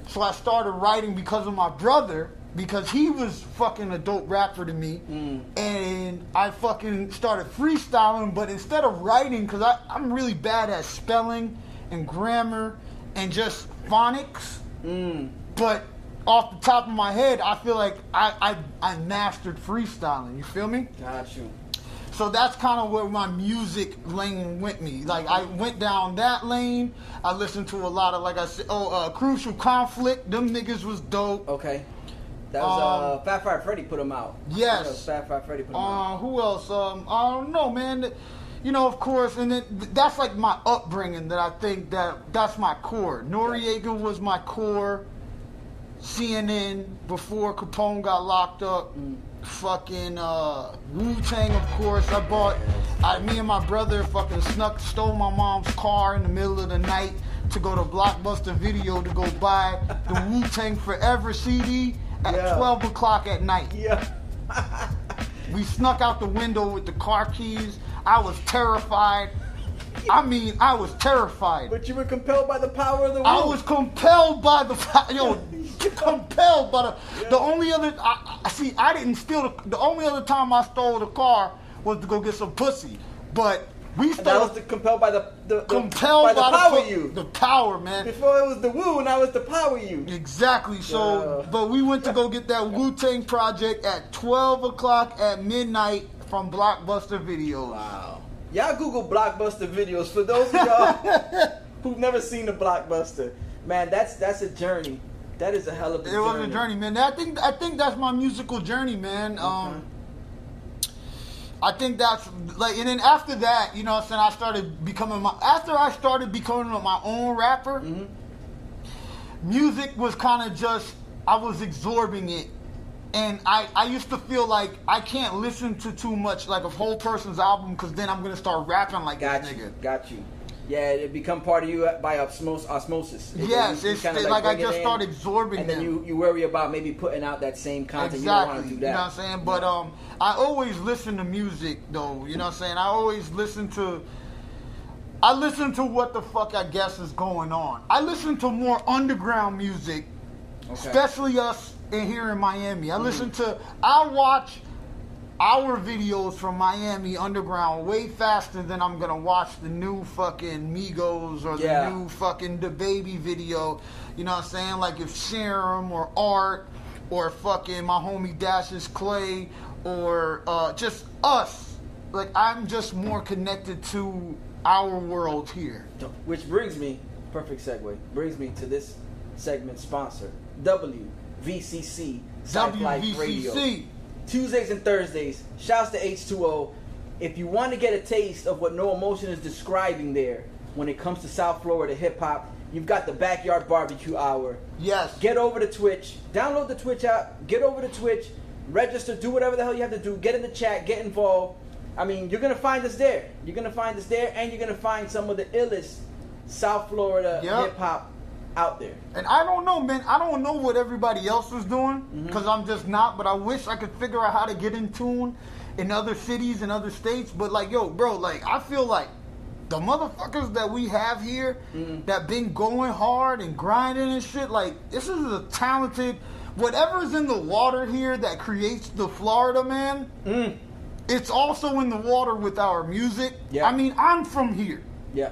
So I started writing because of my brother, because he was fucking a dope rapper to me. Mm. And I fucking started freestyling, but instead of writing, because I'm really bad at spelling and grammar and just phonics mm. but off the top of my head, I feel like I, I, I mastered freestyling. You feel me? Got you. So that's kind of where my music lane went me. Like I went down that lane. I listened to a lot of, like I said, oh, uh, Crucial Conflict. Them niggas was dope. Okay. That was Um, uh, Fat Fire Freddy put him out. Yes. Fat Fire Freddy put him out. Uh, who else? Um, I don't know, man. You know, of course, and then that's like my upbringing. That I think that that's my core. Noreaga was my core. CNN before Capone got locked up. Fucking uh, Wu Tang, of course. I bought. I, me and my brother fucking snuck, stole my mom's car in the middle of the night to go to Blockbuster Video to go buy the *laughs* Wu Tang Forever CD at Yeah. 12 o'clock at night. Yeah. *laughs* We snuck out the window with the car keys. I was terrified. I mean, I was terrified. But you were compelled by the power of the I Wu. was compelled by the fa- *laughs* yo, *laughs* compelled by the the only other I, I see I didn't steal the the only other time I stole the car was to go get some pussy, but we And that was the, compelled by the, the, compelled by the power the, you. the power man. Before it was the woo, now it's the power you. Exactly. So, Yeah. but we went to go get that Wu Tang project at twelve o'clock at midnight from Blockbuster Videos. Wow. Y'all Google blockbuster videos for those of y'all *laughs* who've never seen the blockbuster. Man, that's that's a journey. That is a hell of a It journey. was a journey, man. I think I think that's my musical journey, man. Um, I think that's like, and then after that, you know, what I'm saying I started becoming my. After I started becoming my own rapper, Mm-hmm. music was kind of just I was absorbing it, and I I used to feel like I can't listen to too much like a whole person's album because then I'm gonna start rapping like Got this you. nigga. Got you. Yeah, it become part of you by osmos- osmosis. It- Yes, you it's kinda, like I just in, start absorbing And then you, you worry about maybe putting out that same content. Exactly. You don't want to do that. You know what I'm saying? But um I always listen to music though, you know what I'm saying? I always listen to I listen to what the fuck I guess is going on. I listen to more underground music, Okay. especially us in here in Miami. I listen to I watch our videos from Miami Underground way faster than I'm gonna watch the new fucking Migos or the Yeah. new fucking DaBaby video. You know what I'm saying? Like if Serum or Art or fucking my homie Dashes Clay or uh, just us. Like I'm just more connected to our world here. Which brings me, perfect segue, brings me to this segment sponsor, WVCC Life Radio. Tuesdays and Thursdays. Shouts to H2O. If you want to get a taste of what No Emotion is describing there when it comes to South Florida hip hop, you've got the Backyard Barbecue Hour. Yes. Get over to Twitch. Download the Twitch app. Get over to Twitch. Register. Do whatever the hell you have to do. Get in the chat. Get involved. I mean, you're gonna find us there. You're gonna find us there, and you're gonna find some of the illest South Florida Yep. hip hop out there. And I don't know, man. I don't know what everybody else is doing Mm-hmm. because I'm just not. But I wish I could figure out how to get in tune in other cities and other states. But like, yo, bro, like I feel like the motherfuckers that we have here Mm-hmm. that been going hard and grinding and shit. Like this is a talented. Whatever's in the water here that creates the Florida man, Mm. it's also in the water with our music. Yeah. I mean, I'm from here. Yeah.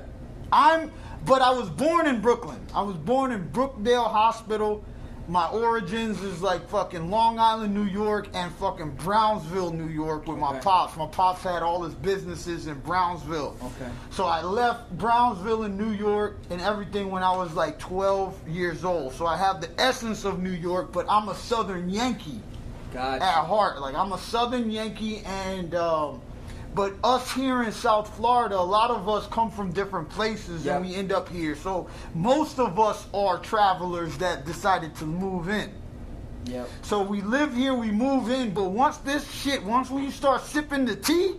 I'm, but I was born in Brooklyn. I was born in Brookdale Hospital. My origins is like fucking Long Island, New York, and fucking Brownsville, New York, with my pops. My pops had all his businesses in Brownsville. Okay. So I left Brownsville in New York and everything when I was like 12 years old. So I have the essence of New York, but I'm a Southern Yankee Gotcha. at heart. Like I'm a Southern Yankee, and um, but us here in South Florida, a lot of us come from different places, and we end up here. So most of us are travelers that decided to move in. Yep. So we live here, we move in, but once this shit, once we start sipping the tea,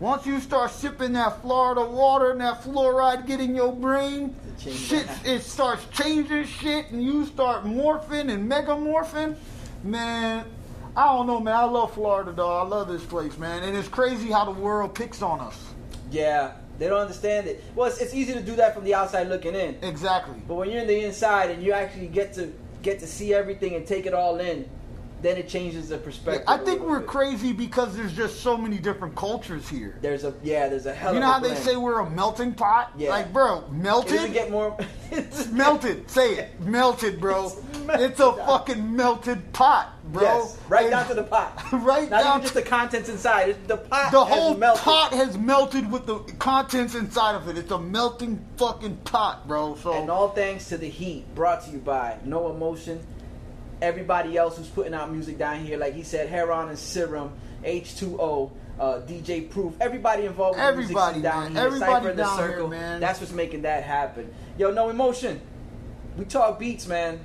once you start sipping that Florida water and that fluoride get in your brain, shit, it starts changing shit, and you start morphing and megamorphing. Man, I don't know, man. I love Florida, though. I love this place, man. And it's crazy how the world picks on us. Yeah. They don't understand it. Well, it's, it's easy to do that from the outside looking in. Exactly. But when you're in the inside and you actually get to get to see everything and take it all in, then it changes the perspective. I think we're bit. crazy because there's just so many different cultures here. There's a yeah, there's a hell You of know how they say we're a melting pot? Yeah. Like, bro, it melted? get more *laughs* melted. Say it. Melted, bro. It's melted. It's a fucking melted pot, bro. Yes, right And down to the pot. *laughs* Right Not down even just the contents inside. It's the pot. the has whole melted. pot has melted with the contents inside of it. It's a melting fucking pot, bro. So And all thanks to the heat brought to you by No Emotion. Everybody else who's putting out music down here, like he said, Heron and Serum, H2O, uh, DJ Proof, everybody involved music Everybody, down here, Everybody Cypher in the down here, Circle. man. That's what's making that happen. Yo, No Emotion. We talk beats, man.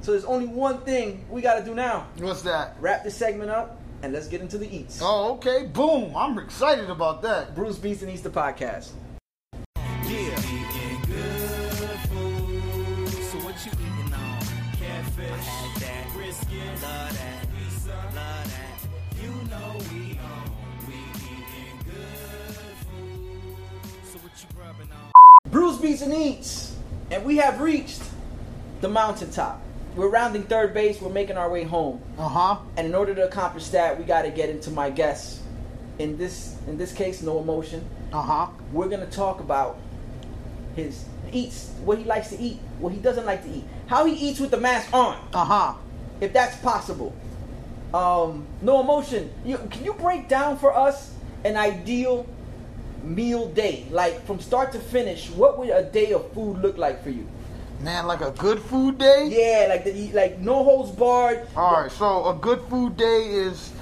So there's only one thing we got to do now. What's that? Wrap this segment up and let's get into the eats. Oh, okay. Boom. I'm excited about that. Brews Beats and Eats the podcast. Brews Beats and Eats, and we have reached the mountaintop. We're rounding third base. We're making our way home. Uh huh. And in order to accomplish that, we got to get into my guest. In this in this case, no emotion. Uh huh. We're gonna talk about his eats, what he likes to eat, what he doesn't like to eat, how he eats with the mask on, Uh huh. if that's possible. Um, no emotion. You, can you break down for us an ideal meal day, like from start to finish? What would a day of food look like for you? Man, like a good food day? Yeah, like the, like no holds barred. All right, so a good food day is.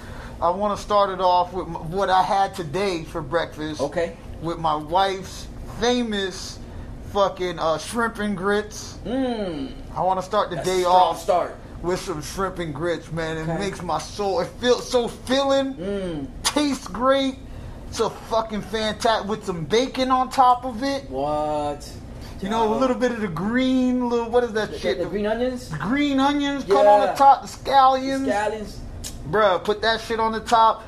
I want to start it off with what I had today for breakfast. Okay. With my wife's famous fucking uh, shrimp and grits. Mmm. I want to start the That's day off start. with some shrimp and grits, man. It Okay. makes my soul. It feels so filling. Mmm. Tastes great. It's a fucking fantastic with some bacon on top of it. What? You know, a little bit of the green, little what is that The, shit? the green onions, green onions cut on the top, the scallions. scallions. Bruh, put that shit on the top.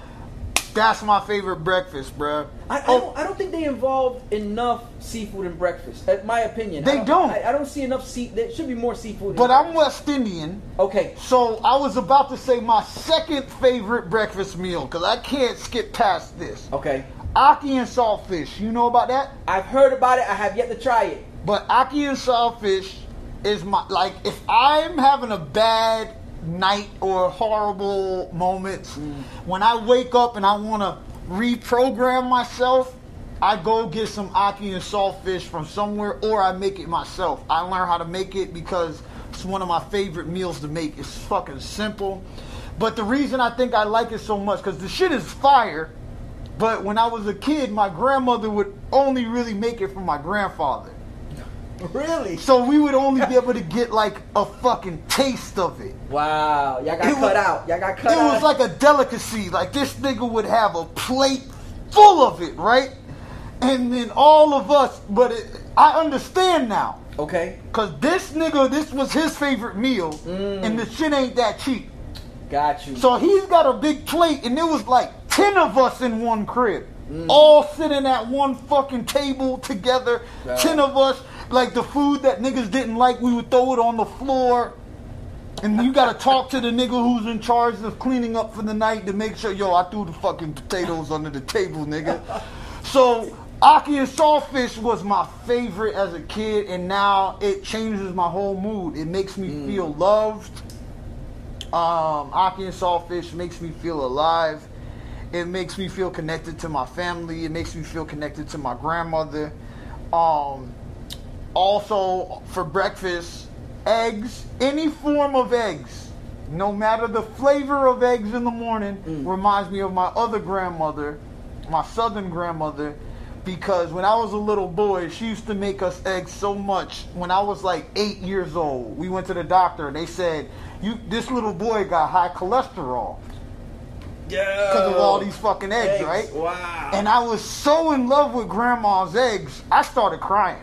That's my favorite breakfast, bruh. I, I, Oh, don't, I don't think they involve enough seafood in breakfast. In my opinion, They I don't. I, I don't see enough sea. There should be more seafood. but breakfast. I'm West Indian, okay. so I was about to say my second favorite breakfast meal because I can't skip past this. Okay. ackee and saltfish. You know about that? I've heard about it. I have yet to try it. But ackee and saltfish is my like if I'm having a bad night or horrible moments, when I wake up and I want to reprogram myself, I go get some ackee and saltfish from somewhere or I make it myself. I learn how to make it because it's one of my favorite meals to make. It's fucking simple. But the reason I think I like it so much because the shit is fire. But when I was a kid, my grandmother would only really make it for my grandfather. *laughs* Really? So we would only be able to get like a fucking taste of it. Wow. Y'all got It cut was- out. Y'all got cut It out. was like a delicacy. Like this nigga would have a plate full of it, right? And then all of us, but it, I understand now. okay. Cause this nigga, this was his favorite meal, mm. and the shit ain't that cheap. Got you. So he's got a big plate, and there was like ten of us in one crib, mm. all sitting at one fucking table together. Yeah. Ten of us, like the food that niggas didn't like, we would throw it on the floor. And you gotta talk to the nigga who's in charge of cleaning up for the night to make sure, yo, I threw the fucking potatoes under the table, nigga. So ackee and Sawfish was my favorite as a kid, and now it changes my whole mood. It makes me feel loved. Um, ackee and Sawfish makes me feel alive. It makes me feel connected to my family. It makes me feel connected to my grandmother. Um, also, for breakfast, eggs, any form of eggs, no matter the flavor of eggs in the morning, mm. reminds me of my other grandmother, my southern grandmother, because when I was a little boy, she used to make us eggs so much. When I was like eight years old, we went to the doctor and they said, "You, this little boy got high cholesterol yeah. because of all these fucking eggs, right?" Wow. And I was so in love with grandma's eggs, I started crying.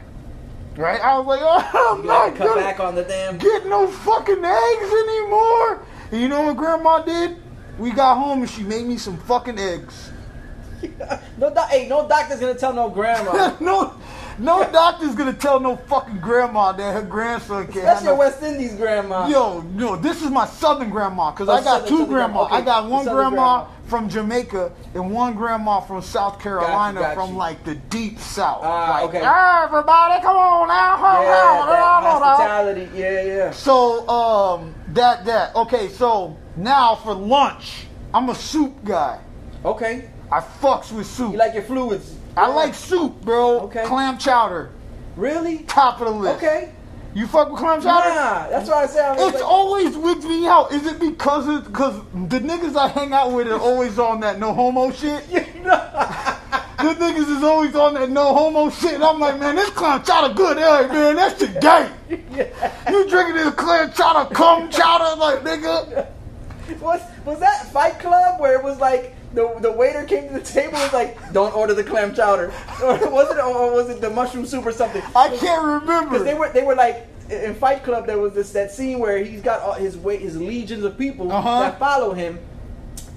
Right? I was like, oh, *laughs* I'm you not cut gonna back on the damn. get no fucking eggs anymore. And you know what grandma did? We got home and she made me some fucking eggs. *laughs* no, doc- hey, no doctor's gonna tell no grandma. *laughs* no, no doctor's gonna tell no fucking grandma that her grandson can't That's your no West Indies grandma. Yo, no, this is my southern grandma because Oh, I got southern- two southern grandma, grandma. okay. I got one grandma, grandma. From Jamaica and one grandma from South Carolina got from you. like the deep south. Ah, like, okay. "Ah, everybody, come on now. come yeah, on, that on." hospitality. Yeah, yeah. So, um, that that okay. So now for lunch, I'm a soup guy. Okay. I fucks with soup. You like your fluids? I like soup, bro. Okay. Clam chowder, Really? top of the list. Okay. You fuck with clam chowder? Nah, that's why I say. I It's like, always wigs me out. Is it because of because the niggas I hang out with are always on that no homo shit? *laughs* The niggas is always on that no homo shit. And I'm like, man, this clown chowder good. Hey, man, that shit gay. You drinking this clam chowder, cum chowder, like nigga. Was was that Fight Club where it was like the the waiter came to the table and was like, "Don't order the clam chowder," *laughs* or was it or was it the mushroom soup or something? I can't remember. Because they were they were like in Fight Club there was this that scene where he's got all his way his legions of people Uh-huh. that follow him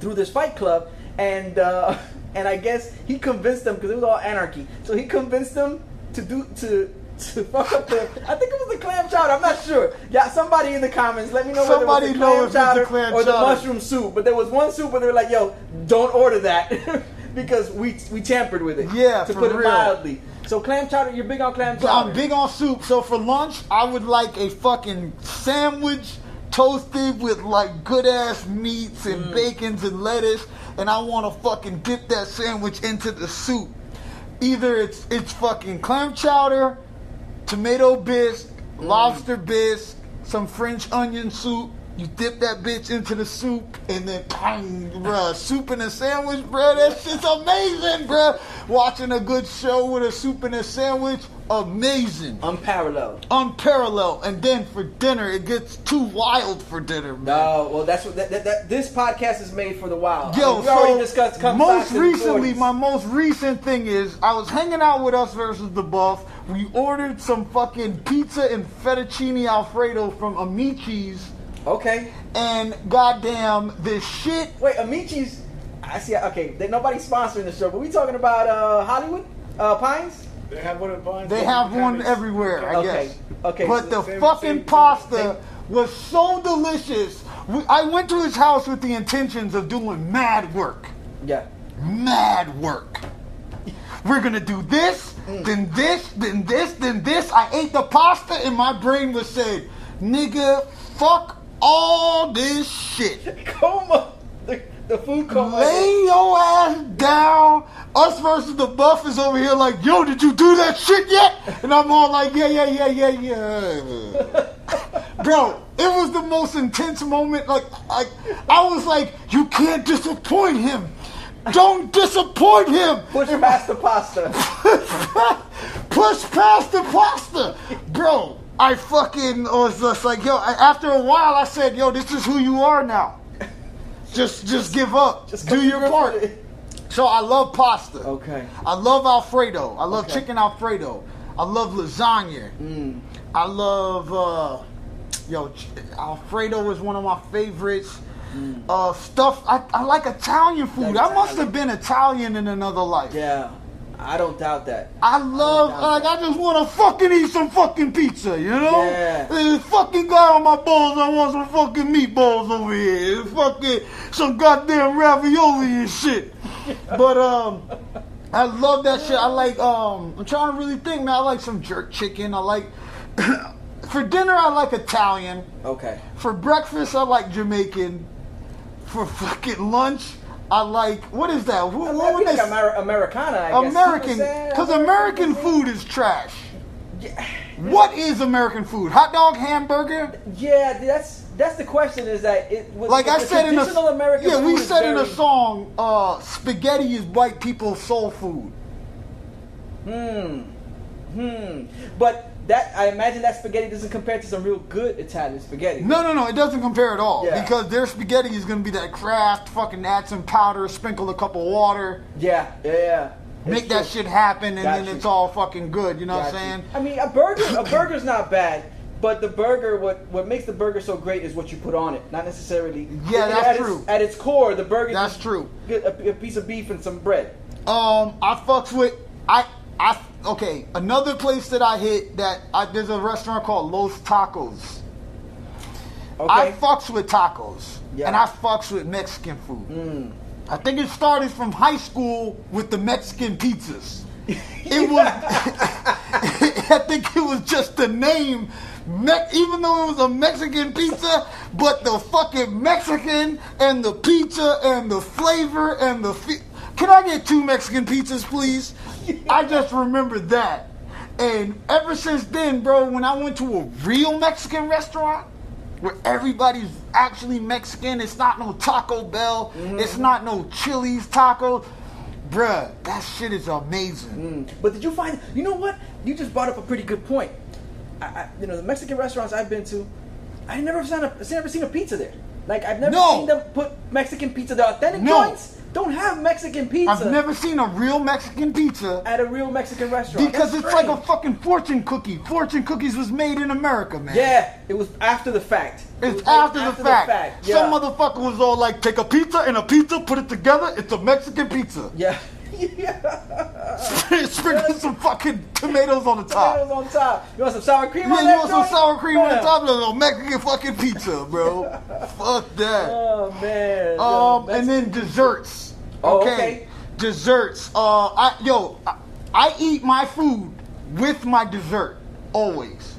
through this Fight Club and uh, *laughs* and I guess he convinced them because it was all anarchy. So he convinced them to do to. To fuck up the, I think it was the clam chowder. I'm not sure. Yeah, somebody in the comments, let me know Somebody whether it was the clam chowder clam or the mushroom soup. But there was one soup where they were like, "Yo, don't order that," *laughs* because we we tampered with it. Yeah, to put it real. mildly. So clam chowder, you're big on clam chowder. I'm big on soup. So for lunch, I would like a fucking sandwich toasted with like good ass meats and Mm. bacons and lettuce, and I want to fucking dip that sandwich into the soup. Either it's it's fucking clam chowder, tomato bisque, lobster bisque, some French onion soup. You dip that bitch into the soup and then, bang, bruh, soup in a sandwich, bruh. That shit's amazing, bruh. Watching a good show with a soup in a sandwich, amazing, Unparalleled. unparalleled. And then for dinner, it gets too wild for dinner, man. No, well, that's what that, that, that, this podcast is made for the wild. I Yo, mean, we already so discussed cum most recently, my most recent thing is I was hanging out with us versus the Buff. We ordered some fucking pizza and fettuccine alfredo from Amici's, okay. and goddamn, this shit. Wait, Amici's. I see. Okay, they, nobody's sponsoring the show, but we talking about uh, Hollywood uh, Pines. They have one at Vines. They have one everywhere, I Okay, guess. okay, But so the same- fucking same- pasta same- was so delicious. We, I went to his house with the intentions of doing mad work. Yeah. mad work. We're gonna do this, then this, then this, then this. I ate the pasta and my brain was saying, nigga, fuck all this shit. Coma. The, the food coma. Lay your ass down. Us versus the buff is over here like, yo, did you do that shit yet? And I'm all like, yeah, yeah, yeah, yeah, yeah. *laughs* Bro, it was the most intense moment. Like, like I was like, you can't disappoint him. Don't disappoint him. Push past the pasta. *laughs* Push past the pasta, bro. I fucking was just like, yo. After a while, I said, yo, this is who you are now. *laughs* Just, just give up. Just do your part. So I love pasta. Okay. I love Alfredo. I love Okay. chicken Alfredo. I love lasagna. Mm. I love, uh, yo, Alfredo is one of my favorites. Uh, stuff. I, I like Italian food. I must Italian. have been Italian in another life. Yeah. I don't doubt that. I love, doubt like, I just want to fucking eat some fucking pizza, you know? Yeah. This fucking guy on my balls, I want some fucking meatballs over here. Fucking some goddamn ravioli and shit. But, um, I love that shit. I like, um, I'm trying to really think, man. I like some jerk chicken. I like, *coughs* for dinner, I like Italian. Okay. For breakfast, I like Jamaican. For fucking lunch, I like, what is that? Who, Well, what that'd they Amer- Americana, I. American, because American food is trash. What is American food? Hot dog, hamburger? Yeah, that's that's the question. Is that it? Was, Like I said in a American yeah, we said in a song, uh, spaghetti is white people's soul food. Hmm. Hmm. But that I imagine that spaghetti doesn't compare to some real good Italian spaghetti. No, no, no, it doesn't compare at all Yeah. because their spaghetti is gonna be that craft, fucking add some powder, sprinkle a cup of water, Yeah. Yeah. yeah. make It's that true. shit happen, and Got then you. it's all fucking good. You know what I'm you. saying? I mean, a burger, a burger's not bad, but the burger, what what makes the burger so great is what you put on it, not necessarily. Yeah, at that's its- true. At its core, the burger. That's true. A, a piece of beef and some bread. Um, I fucks with I I okay. Another place that I hit that I, there's a restaurant called Los Tacos. Okay. I fucks with tacos, Yeah. and I fucks with Mexican food. Mm. I think it started from high school with the Mexican pizzas. *laughs* It was, *laughs* I think it was just the name, Me- even though it was a Mexican pizza, but the fucking Mexican and the pizza and the flavor and the. Fi- Can I get two Mexican pizzas, please? I just remember that. And ever since then, bro, when I went to a real Mexican restaurant, where everybody's actually Mexican. It's not no Taco Bell. It's not no Chili's tacos. Bruh, that shit is amazing. Mm. But did you find? You know what? You just brought up a pretty good point. I, I, you know, the Mexican restaurants I've been to, I never seen a, never seen a pizza there. Like I've never No. seen them put Mexican pizza. The authentic No. joints don't have Mexican pizza I've never seen a real Mexican pizza at a real Mexican restaurant because That's it's like a fucking fortune cookie. Fortune cookies was made in America, man. yeah. It was after the fact. It It's was like after, the fact. Yeah. Some motherfucker was all like, take a pizza and a pizza, put it together, it's a Mexican pizza. yeah. Yeah. *laughs* Sprinkle some fucking tomatoes on the Tomatoes top. on top. You want some sour cream Yeah, on you want some sour cream on the top of little Mexican fucking pizza, bro. *laughs* Fuck that. Oh man. Yo, Um, Mex- and then desserts. Oh, Okay. okay. Desserts. Uh, I yo, I, I eat my food with my dessert always.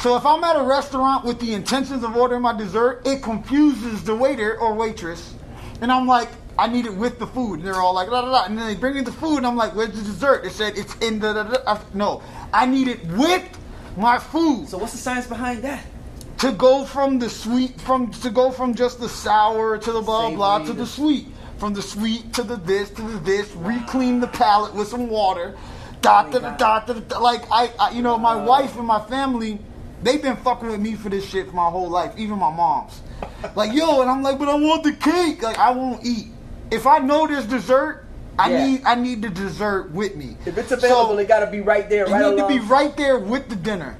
So if I'm at a restaurant with the intentions of ordering my dessert, it confuses the waiter or waitress, and I'm like, I need it with the food, and they're all like, da da da, and then they bring me the food, and I'm like, where's the dessert? They said it's in the. da, da, da. I- No, I need it with my food. So what's the science behind that? to go from the sweet from to go from just the sour to the blah blah to the sweet. From the sweet to the this to the this. Re-clean the palate with some water. Dot oh da da dot da da like I, I you know my wife and my family they've been fucking with me for this shit for my whole life even my mom's. Like yo and I'm like but I want the cake. Like I won't eat if I know there's dessert I Yeah. need I need the dessert with me If it's available, So- it got to be right there, it right need to be right there with the dinner.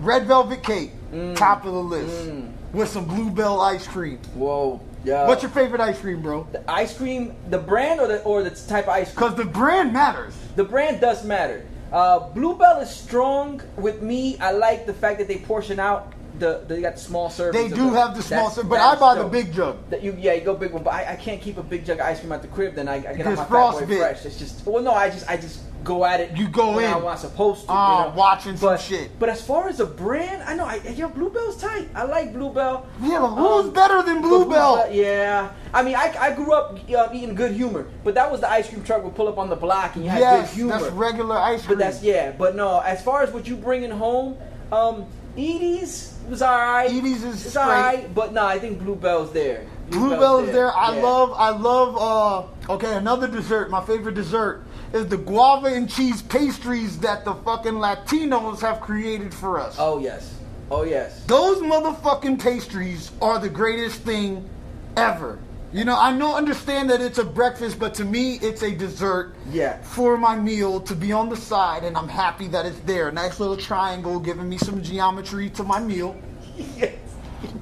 Red velvet cake, Mm. top of the list, with some bluebell ice cream. Whoa. Yeah. What's your favorite ice cream, bro? the ice cream? The brand or the or the type of ice cream? Because the brand matters. The brand does matter. Uh, Bluebell is strong with me. I like the fact that they portion out the. They got the small servings. They do have the small, serve, but I buy the big jug. That you, yeah, you go big one, but I, I can't keep a big jug of ice cream at the crib. Then I, I get Because out my fat boy fresh. It's just well, no, I just I just go at it. You go in. I'm not supposed to. Ah, you know? watching some but, shit. But as far as a brand, I know. I, yo, Bluebell's tight. I like Bluebell. Yeah, but who's Um, better than Bluebell? Yeah, I mean, I, I grew up uh, eating good humor, but that was the ice cream truck would pull up on the block and you had Yes, good humor. that's regular ice cream. But that's yeah. But no, as far as what you bringing home, um, Edy's was all right. Edy's is it's all straight. right. But no, I think Bluebell's there. Bluebell is there. I Yeah. love, I love. uh Okay, another dessert. My favorite dessert is the guava and cheese pastries that the fucking Latinos have created for us. Oh yes. Oh yes. Those motherfucking pastries are the greatest thing ever. You know, I know, understand that it's a breakfast, but to me, it's a dessert Yeah. for my meal to be on the side, and I'm happy that it's there. Nice little triangle giving me some geometry to my meal, yes.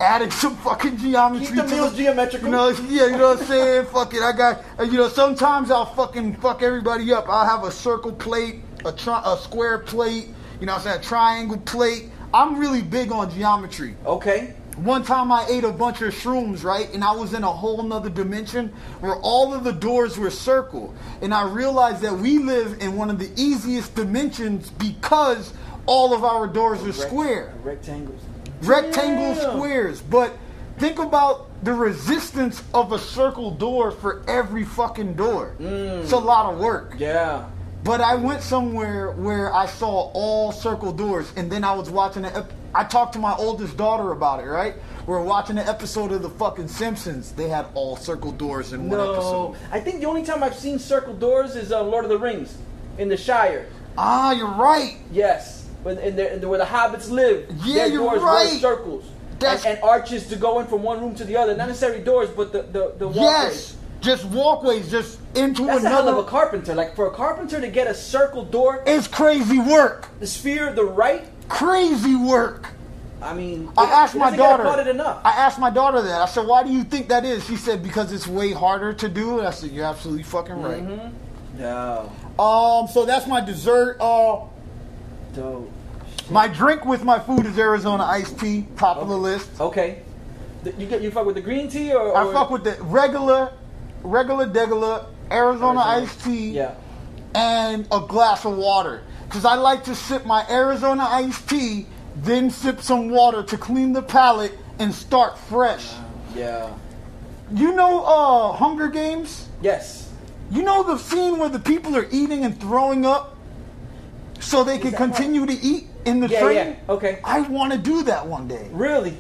adding some fucking geometry Keep the to meals geometrical. You know, yeah, you know what I'm saying? *laughs* Fuck it, I got, you know, sometimes I'll fucking fuck everybody up. I'll have a circle plate, a, tri- a square plate, you know what I'm saying, a triangle plate. I'm really big on geometry. Okay. One time I ate a bunch of shrooms, right? And I was in a whole nother dimension where all of the doors were circle. And I realized that we live in one of the easiest dimensions because all of our doors are square. Rectangles. Rectangle Yeah. squares. But think about the resistance of a circle door for every fucking door. It's a mm. lot of work. Yeah. But I went somewhere where I saw all circle doors, and then I was watching the. Ep- I talked to my oldest daughter about it. Right, we are watching an episode of the fucking Simpsons. They had all circle doors in one No. episode. I think the only time I've seen circle doors is uh, Lord of the Rings in the Shire. Ah, you're right. Yes, when in the, in the, where the hobbits live. Yeah, you're doors right. were circles. That's- and, and arches to go in from one room to the other. Not necessarily doors, but the the, the walkways. Yes, just walkways, just into That's a hell another. of a carpenter. Like for a carpenter to get a circle door, it's crazy work. the sphere, the right. Crazy work. I mean, I it- asked it my daughter. I asked my daughter that. I said, "Why do you think that is?" She said, "Because it's way harder to do." And I said, "You're absolutely fucking right." no, Um, so that's my dessert. Uh, dope. my drink with my food is Arizona iced tea, top of the list. Okay, you get you fuck with the green tea or, I fuck with the regular, regular, degular Arizona Arizona. iced tea yeah. and a glass of water. Because I like to sip my Arizona iced tea, then sip some water to clean the palate and start fresh. Yeah. You know uh, Hunger Games? Yes. You know the scene where the people are eating and throwing up so they can that continue to eat in the Yeah, train? yeah. Okay. I want to do that one day. Really?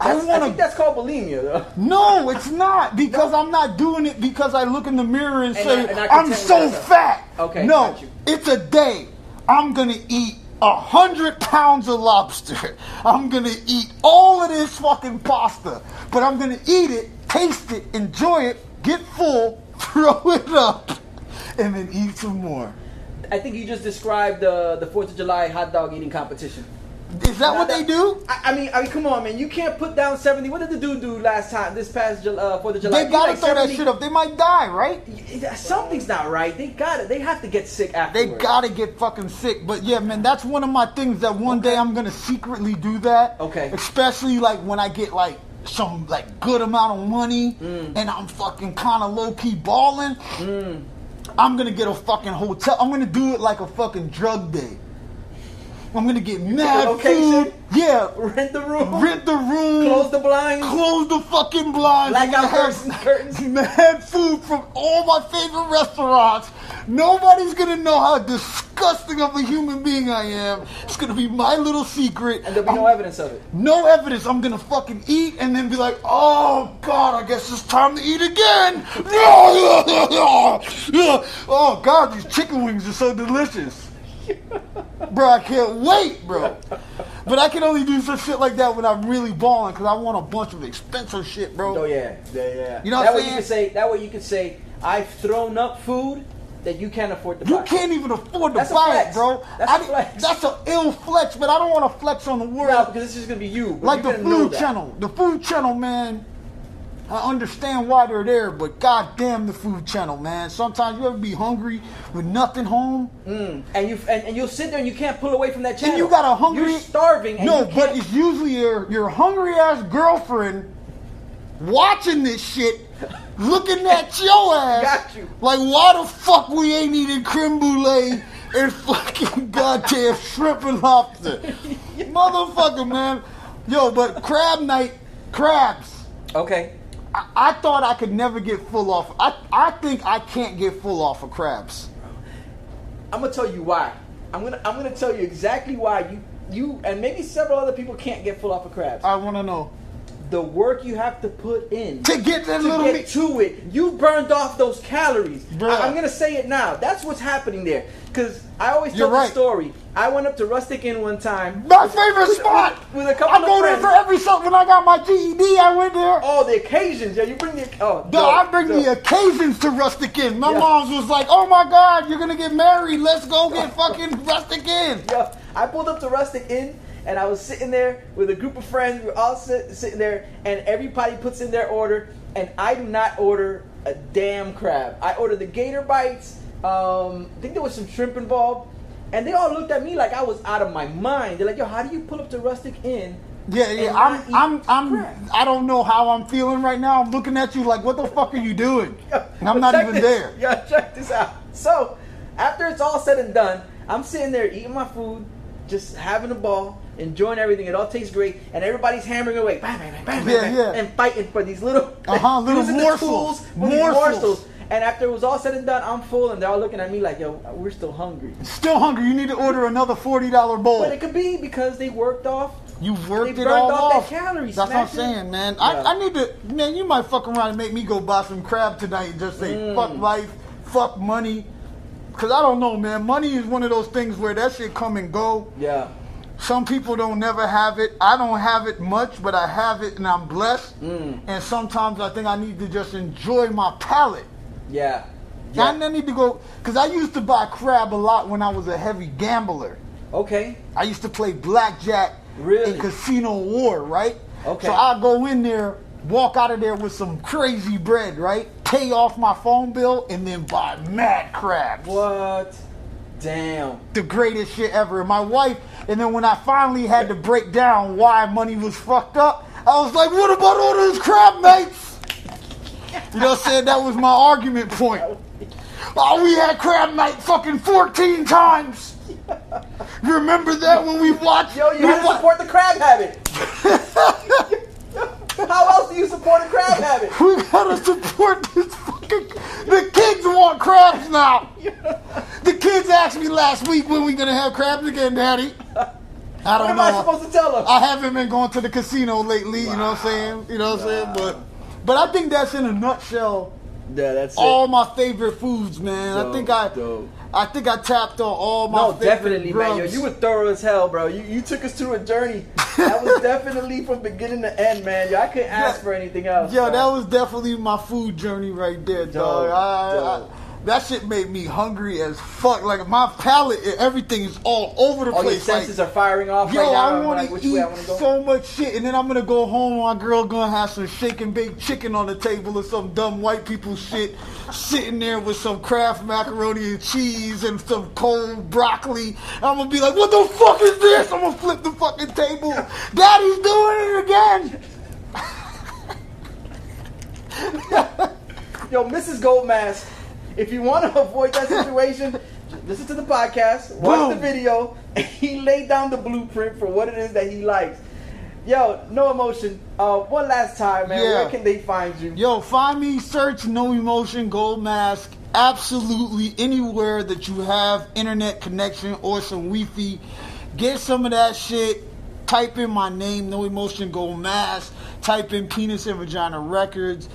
I I, wanna- think that's called bulimia, though. No, it's not because I'm not doing it because I look in the mirror and, And say I- I'm so fat. Okay, no, it's a day. I'm gonna eat a hundred pounds of lobster. *laughs* I'm gonna eat all of this fucking pasta, but I'm gonna eat it, taste it, enjoy it, get full, *laughs* throw it up, and then eat some more. I think you just described uh, the Fourth of July hot dog eating competition. Is that what they do? I, I mean, I mean, come on, man. You can't put down seventy. What did the dude do last time? This past uh, Fourth of July. They gotta like throw that shit up. They might die, right? Something's not right. They got it. They have to get sick after. They gotta get fucking sick. But yeah, man, that's one of my things that one day I'm gonna secretly do that. Okay. Especially like when I get like some like good amount of money Mm. and I'm fucking kind of low key balling. I'm gonna get a fucking hotel. I'm gonna do it like a fucking drug day. I'm gonna get mad location? food. Yeah. Rent the room. Rent the room. Close the blinds. Close the fucking blinds. Blackout and curtains, curtains. *laughs* Mad food from all my favorite restaurants. Nobody's gonna know how disgusting of a human being I am. It's gonna be my little secret. And there'll be no I'm- evidence of it. no evidence. I'm gonna fucking eat and then be like, oh god, I guess it's time to eat again. *laughs* oh god, these chicken wings are so delicious. Bro, I can't wait, bro. But I can only do some shit like that when I'm really balling because I want a bunch of expensive shit, bro. Oh yeah, yeah, yeah. You know what that I'm way saying? you can say. That way you can say, I've thrown up food that you can't afford to buy. You can't even afford to That's buy it, bro. That's I a flex. That's an ill flex, but I don't want to flex on the world. No, because this is gonna be you. like the food channel. The food channel, man. I understand why they're there, but goddamn the food channel, man. Sometimes you ever be hungry with nothing home, Mm. And you and, and you'll sit there and you can't pull away from that channel. and you got a hungry. You're starving. And no, you but it's usually your your hungry ass girlfriend watching this shit, looking at your *laughs* ass. Got you. Like, why the fuck we ain't eating creme brulee and fucking *laughs* goddamn shrimp and lobster, *laughs* motherfucker, man. Yo, but crab night, crabs. okay. I, I thought I could never get full off. I, I think I can't get full off of crabs. I'm gonna tell you why. I'm gonna I'm gonna tell you exactly why you you and maybe several other people can't get full off of crabs. I want to know. The work you have to put in To get that to little get meat. to it. You burned off those calories. Bruh. I, am gonna say it now. That's what's happening there. Cause I always tell You're the right. story. I went up to Rustic Inn one time. My favorite with- spot. with, with a couple I of go there for every something. When I got my GED, I went there. Oh, the occasions. Yeah, you bring the oh. No, I bring dope. the occasions to Rustic Inn. My Yeah. mom's was like, "Oh my God, you're gonna get married. Let's go get fucking Rustic Inn." *laughs* Yeah, I pulled up to Rustic Inn and I was sitting there with a group of friends. We are all sit, sitting there, and everybody puts in their order, and I do not order a damn crab. I ordered the gator bites. Um, I think there was some shrimp involved, and they all looked at me like I was out of my mind. They're like, "Yo, how do you pull up to Rustic Inn?" Yeah, yeah. I'm, I'm, I'm. crab? I don't know how I'm feeling right now. I'm looking at you like, "What the fuck are you doing?" *laughs* And I'm not even this. there. Yeah, check this out. So, after it's all said and done, I'm sitting there eating my food, just having a ball, enjoying everything. It all tastes great, and everybody's hammering away, bang, bang, bang, bang, Yeah, bang, yeah. and fighting for these little, Uh-huh, *laughs* little morsels. tools Morsels. morsels. And after it was all said and done, I'm full, and they're all looking at me like, "Yo, we're still hungry." Still hungry. You need to order another forty dollar bowl. But it could be because they worked off. You've worked it all off off. calories, That's what I'm saying, man. Yeah. I, I need to, man. You might fuck around and make me go buy some crab tonight and just say Mm. fuck life, fuck money. Cause I don't know, man. Money is one of those things where that shit come and go. Yeah. Some people don't never have it. I don't have it much, but I have it and I'm blessed. Mm. And sometimes I think I need to just enjoy my palate. Yeah. yeah. I need to go, cause I used to buy crab a lot when I was a heavy gambler. Okay. I used to play blackjack Really? in Casino War, right? Okay. So I go in there, walk out of there with some crazy bread, right? Pay off my phone bill and then buy mad crabs. What? Damn. The greatest shit ever. And my wife, and then when I finally had to break down why money was fucked up, I was like, what about all those crab mates? You know what I'm saying? That was my argument point. Oh, we had crab night fucking 14 times. You remember that when we watched? Yo, you had to support the crab habit. *laughs* *laughs* How else do you support a crab habit? We gotta support this fucking. The kids want crabs now. The kids asked me last week when we gonna have crabs again, Daddy. I don't am I know. supposed to tell them? I haven't been going to the casino lately. You know what I'm saying? You know what I'm saying? But, but I think that's in a nutshell Yeah, that's all my favorite foods, man. I think I, dope. I think I tapped on all my No, definitely, man. Yo, you were thorough as hell, bro. You you took us through a journey. That was *laughs* definitely from beginning to end, man. Yo, I couldn't ask Yeah. for anything else. Yo, bro. that was definitely my food journey right there, dog. Dope, I- I-. that shit made me hungry as fuck. Like my palate, everything is all over the All your place. Like, senses are firing off Yo, right now. I want like, to eat way I want to go? so much shit, and then I'm gonna go home. My girl gonna have some shake and bake chicken on the table or some dumb white people shit, sitting there with some Kraft macaroni and cheese and some cold broccoli. I'm gonna be like, "What the fuck is this?" I'm gonna flip the fucking table. Daddy's doing it again. Yo, Mrs. Goldmask, if you want to *laughs* avoid that situation, listen to the podcast, watch the video, *laughs* he laid down the blueprint for what it is that he likes. Yo, no emotion. Uh, one last time, man. Yeah. Where can they find you? Yo, find me, search No Emotion Gold Mask. Absolutely anywhere that you have internet connection or some Wi-Fi. Get some of that shit. Type in my name, No Emotion Gold Mask. Type in Penis and Vagina Records.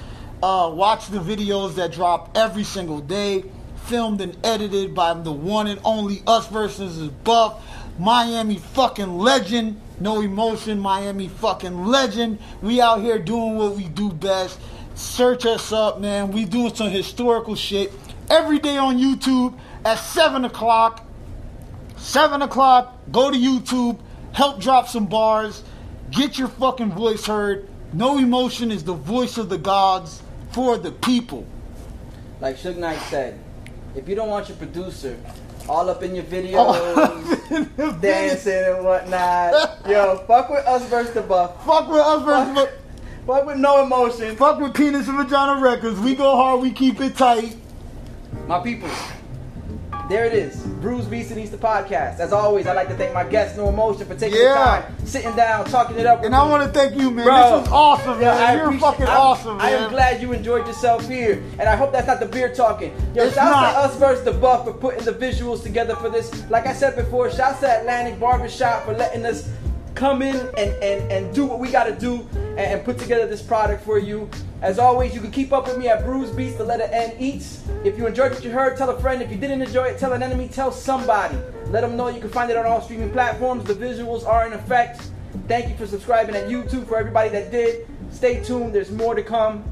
Uh, watch the videos that drop every single day. Filmed and edited by the one and only Us versus Buff. Miami fucking legend. No emotion, Miami fucking legend. We out here doing what we do best. Search us up, man. We doing some historical shit every day on YouTube at 7 o'clock. 7 o'clock, go to YouTube, help drop some bars, get your fucking voice heard. No emotion is the voice of the gods for the people. Like Suge Knight said, if you don't want your producer all up in your videos, Oh. dancing and whatnot, yo, fuck with us versus the buff. Fuck with us versus Fuck, fuck with no emotion. fuck with penis and vagina records. We go hard, we keep it tight. My people, there it is. Brews Beats and Easter podcast. As always, I'd like to thank my guest, No Emotion, for taking Yeah. the time, sitting down, talking it up. with And I want to thank you, man. Bro. This was awesome, Yeah, man. You're fucking I'm- awesome, man. I am glad you enjoyed yourself here, and I hope that's not the beer talking. Yo, It's shouts not. to us versus the Buff for putting the visuals together for this. Like I said before, shouts to Atlantic Barbershop for letting us come in and, and, and do what we got to do and, and put together this product for you. As always, you can keep up with me at Brews Beats, the letter N Eats. If you enjoyed what you heard, tell a friend. If you didn't enjoy it, tell an enemy, tell somebody. Let them know you can find it on all streaming platforms. The visuals are in effect. Thank you for subscribing at YouTube for everybody that did. Stay tuned, there's more to come.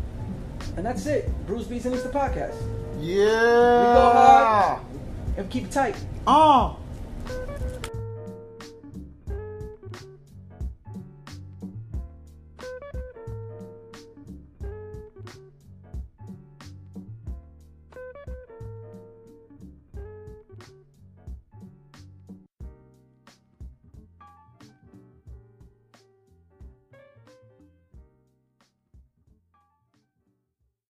And that's it. Brews Beats and Easter Podcast. Yeah. We go hard and keep it tight. Uh.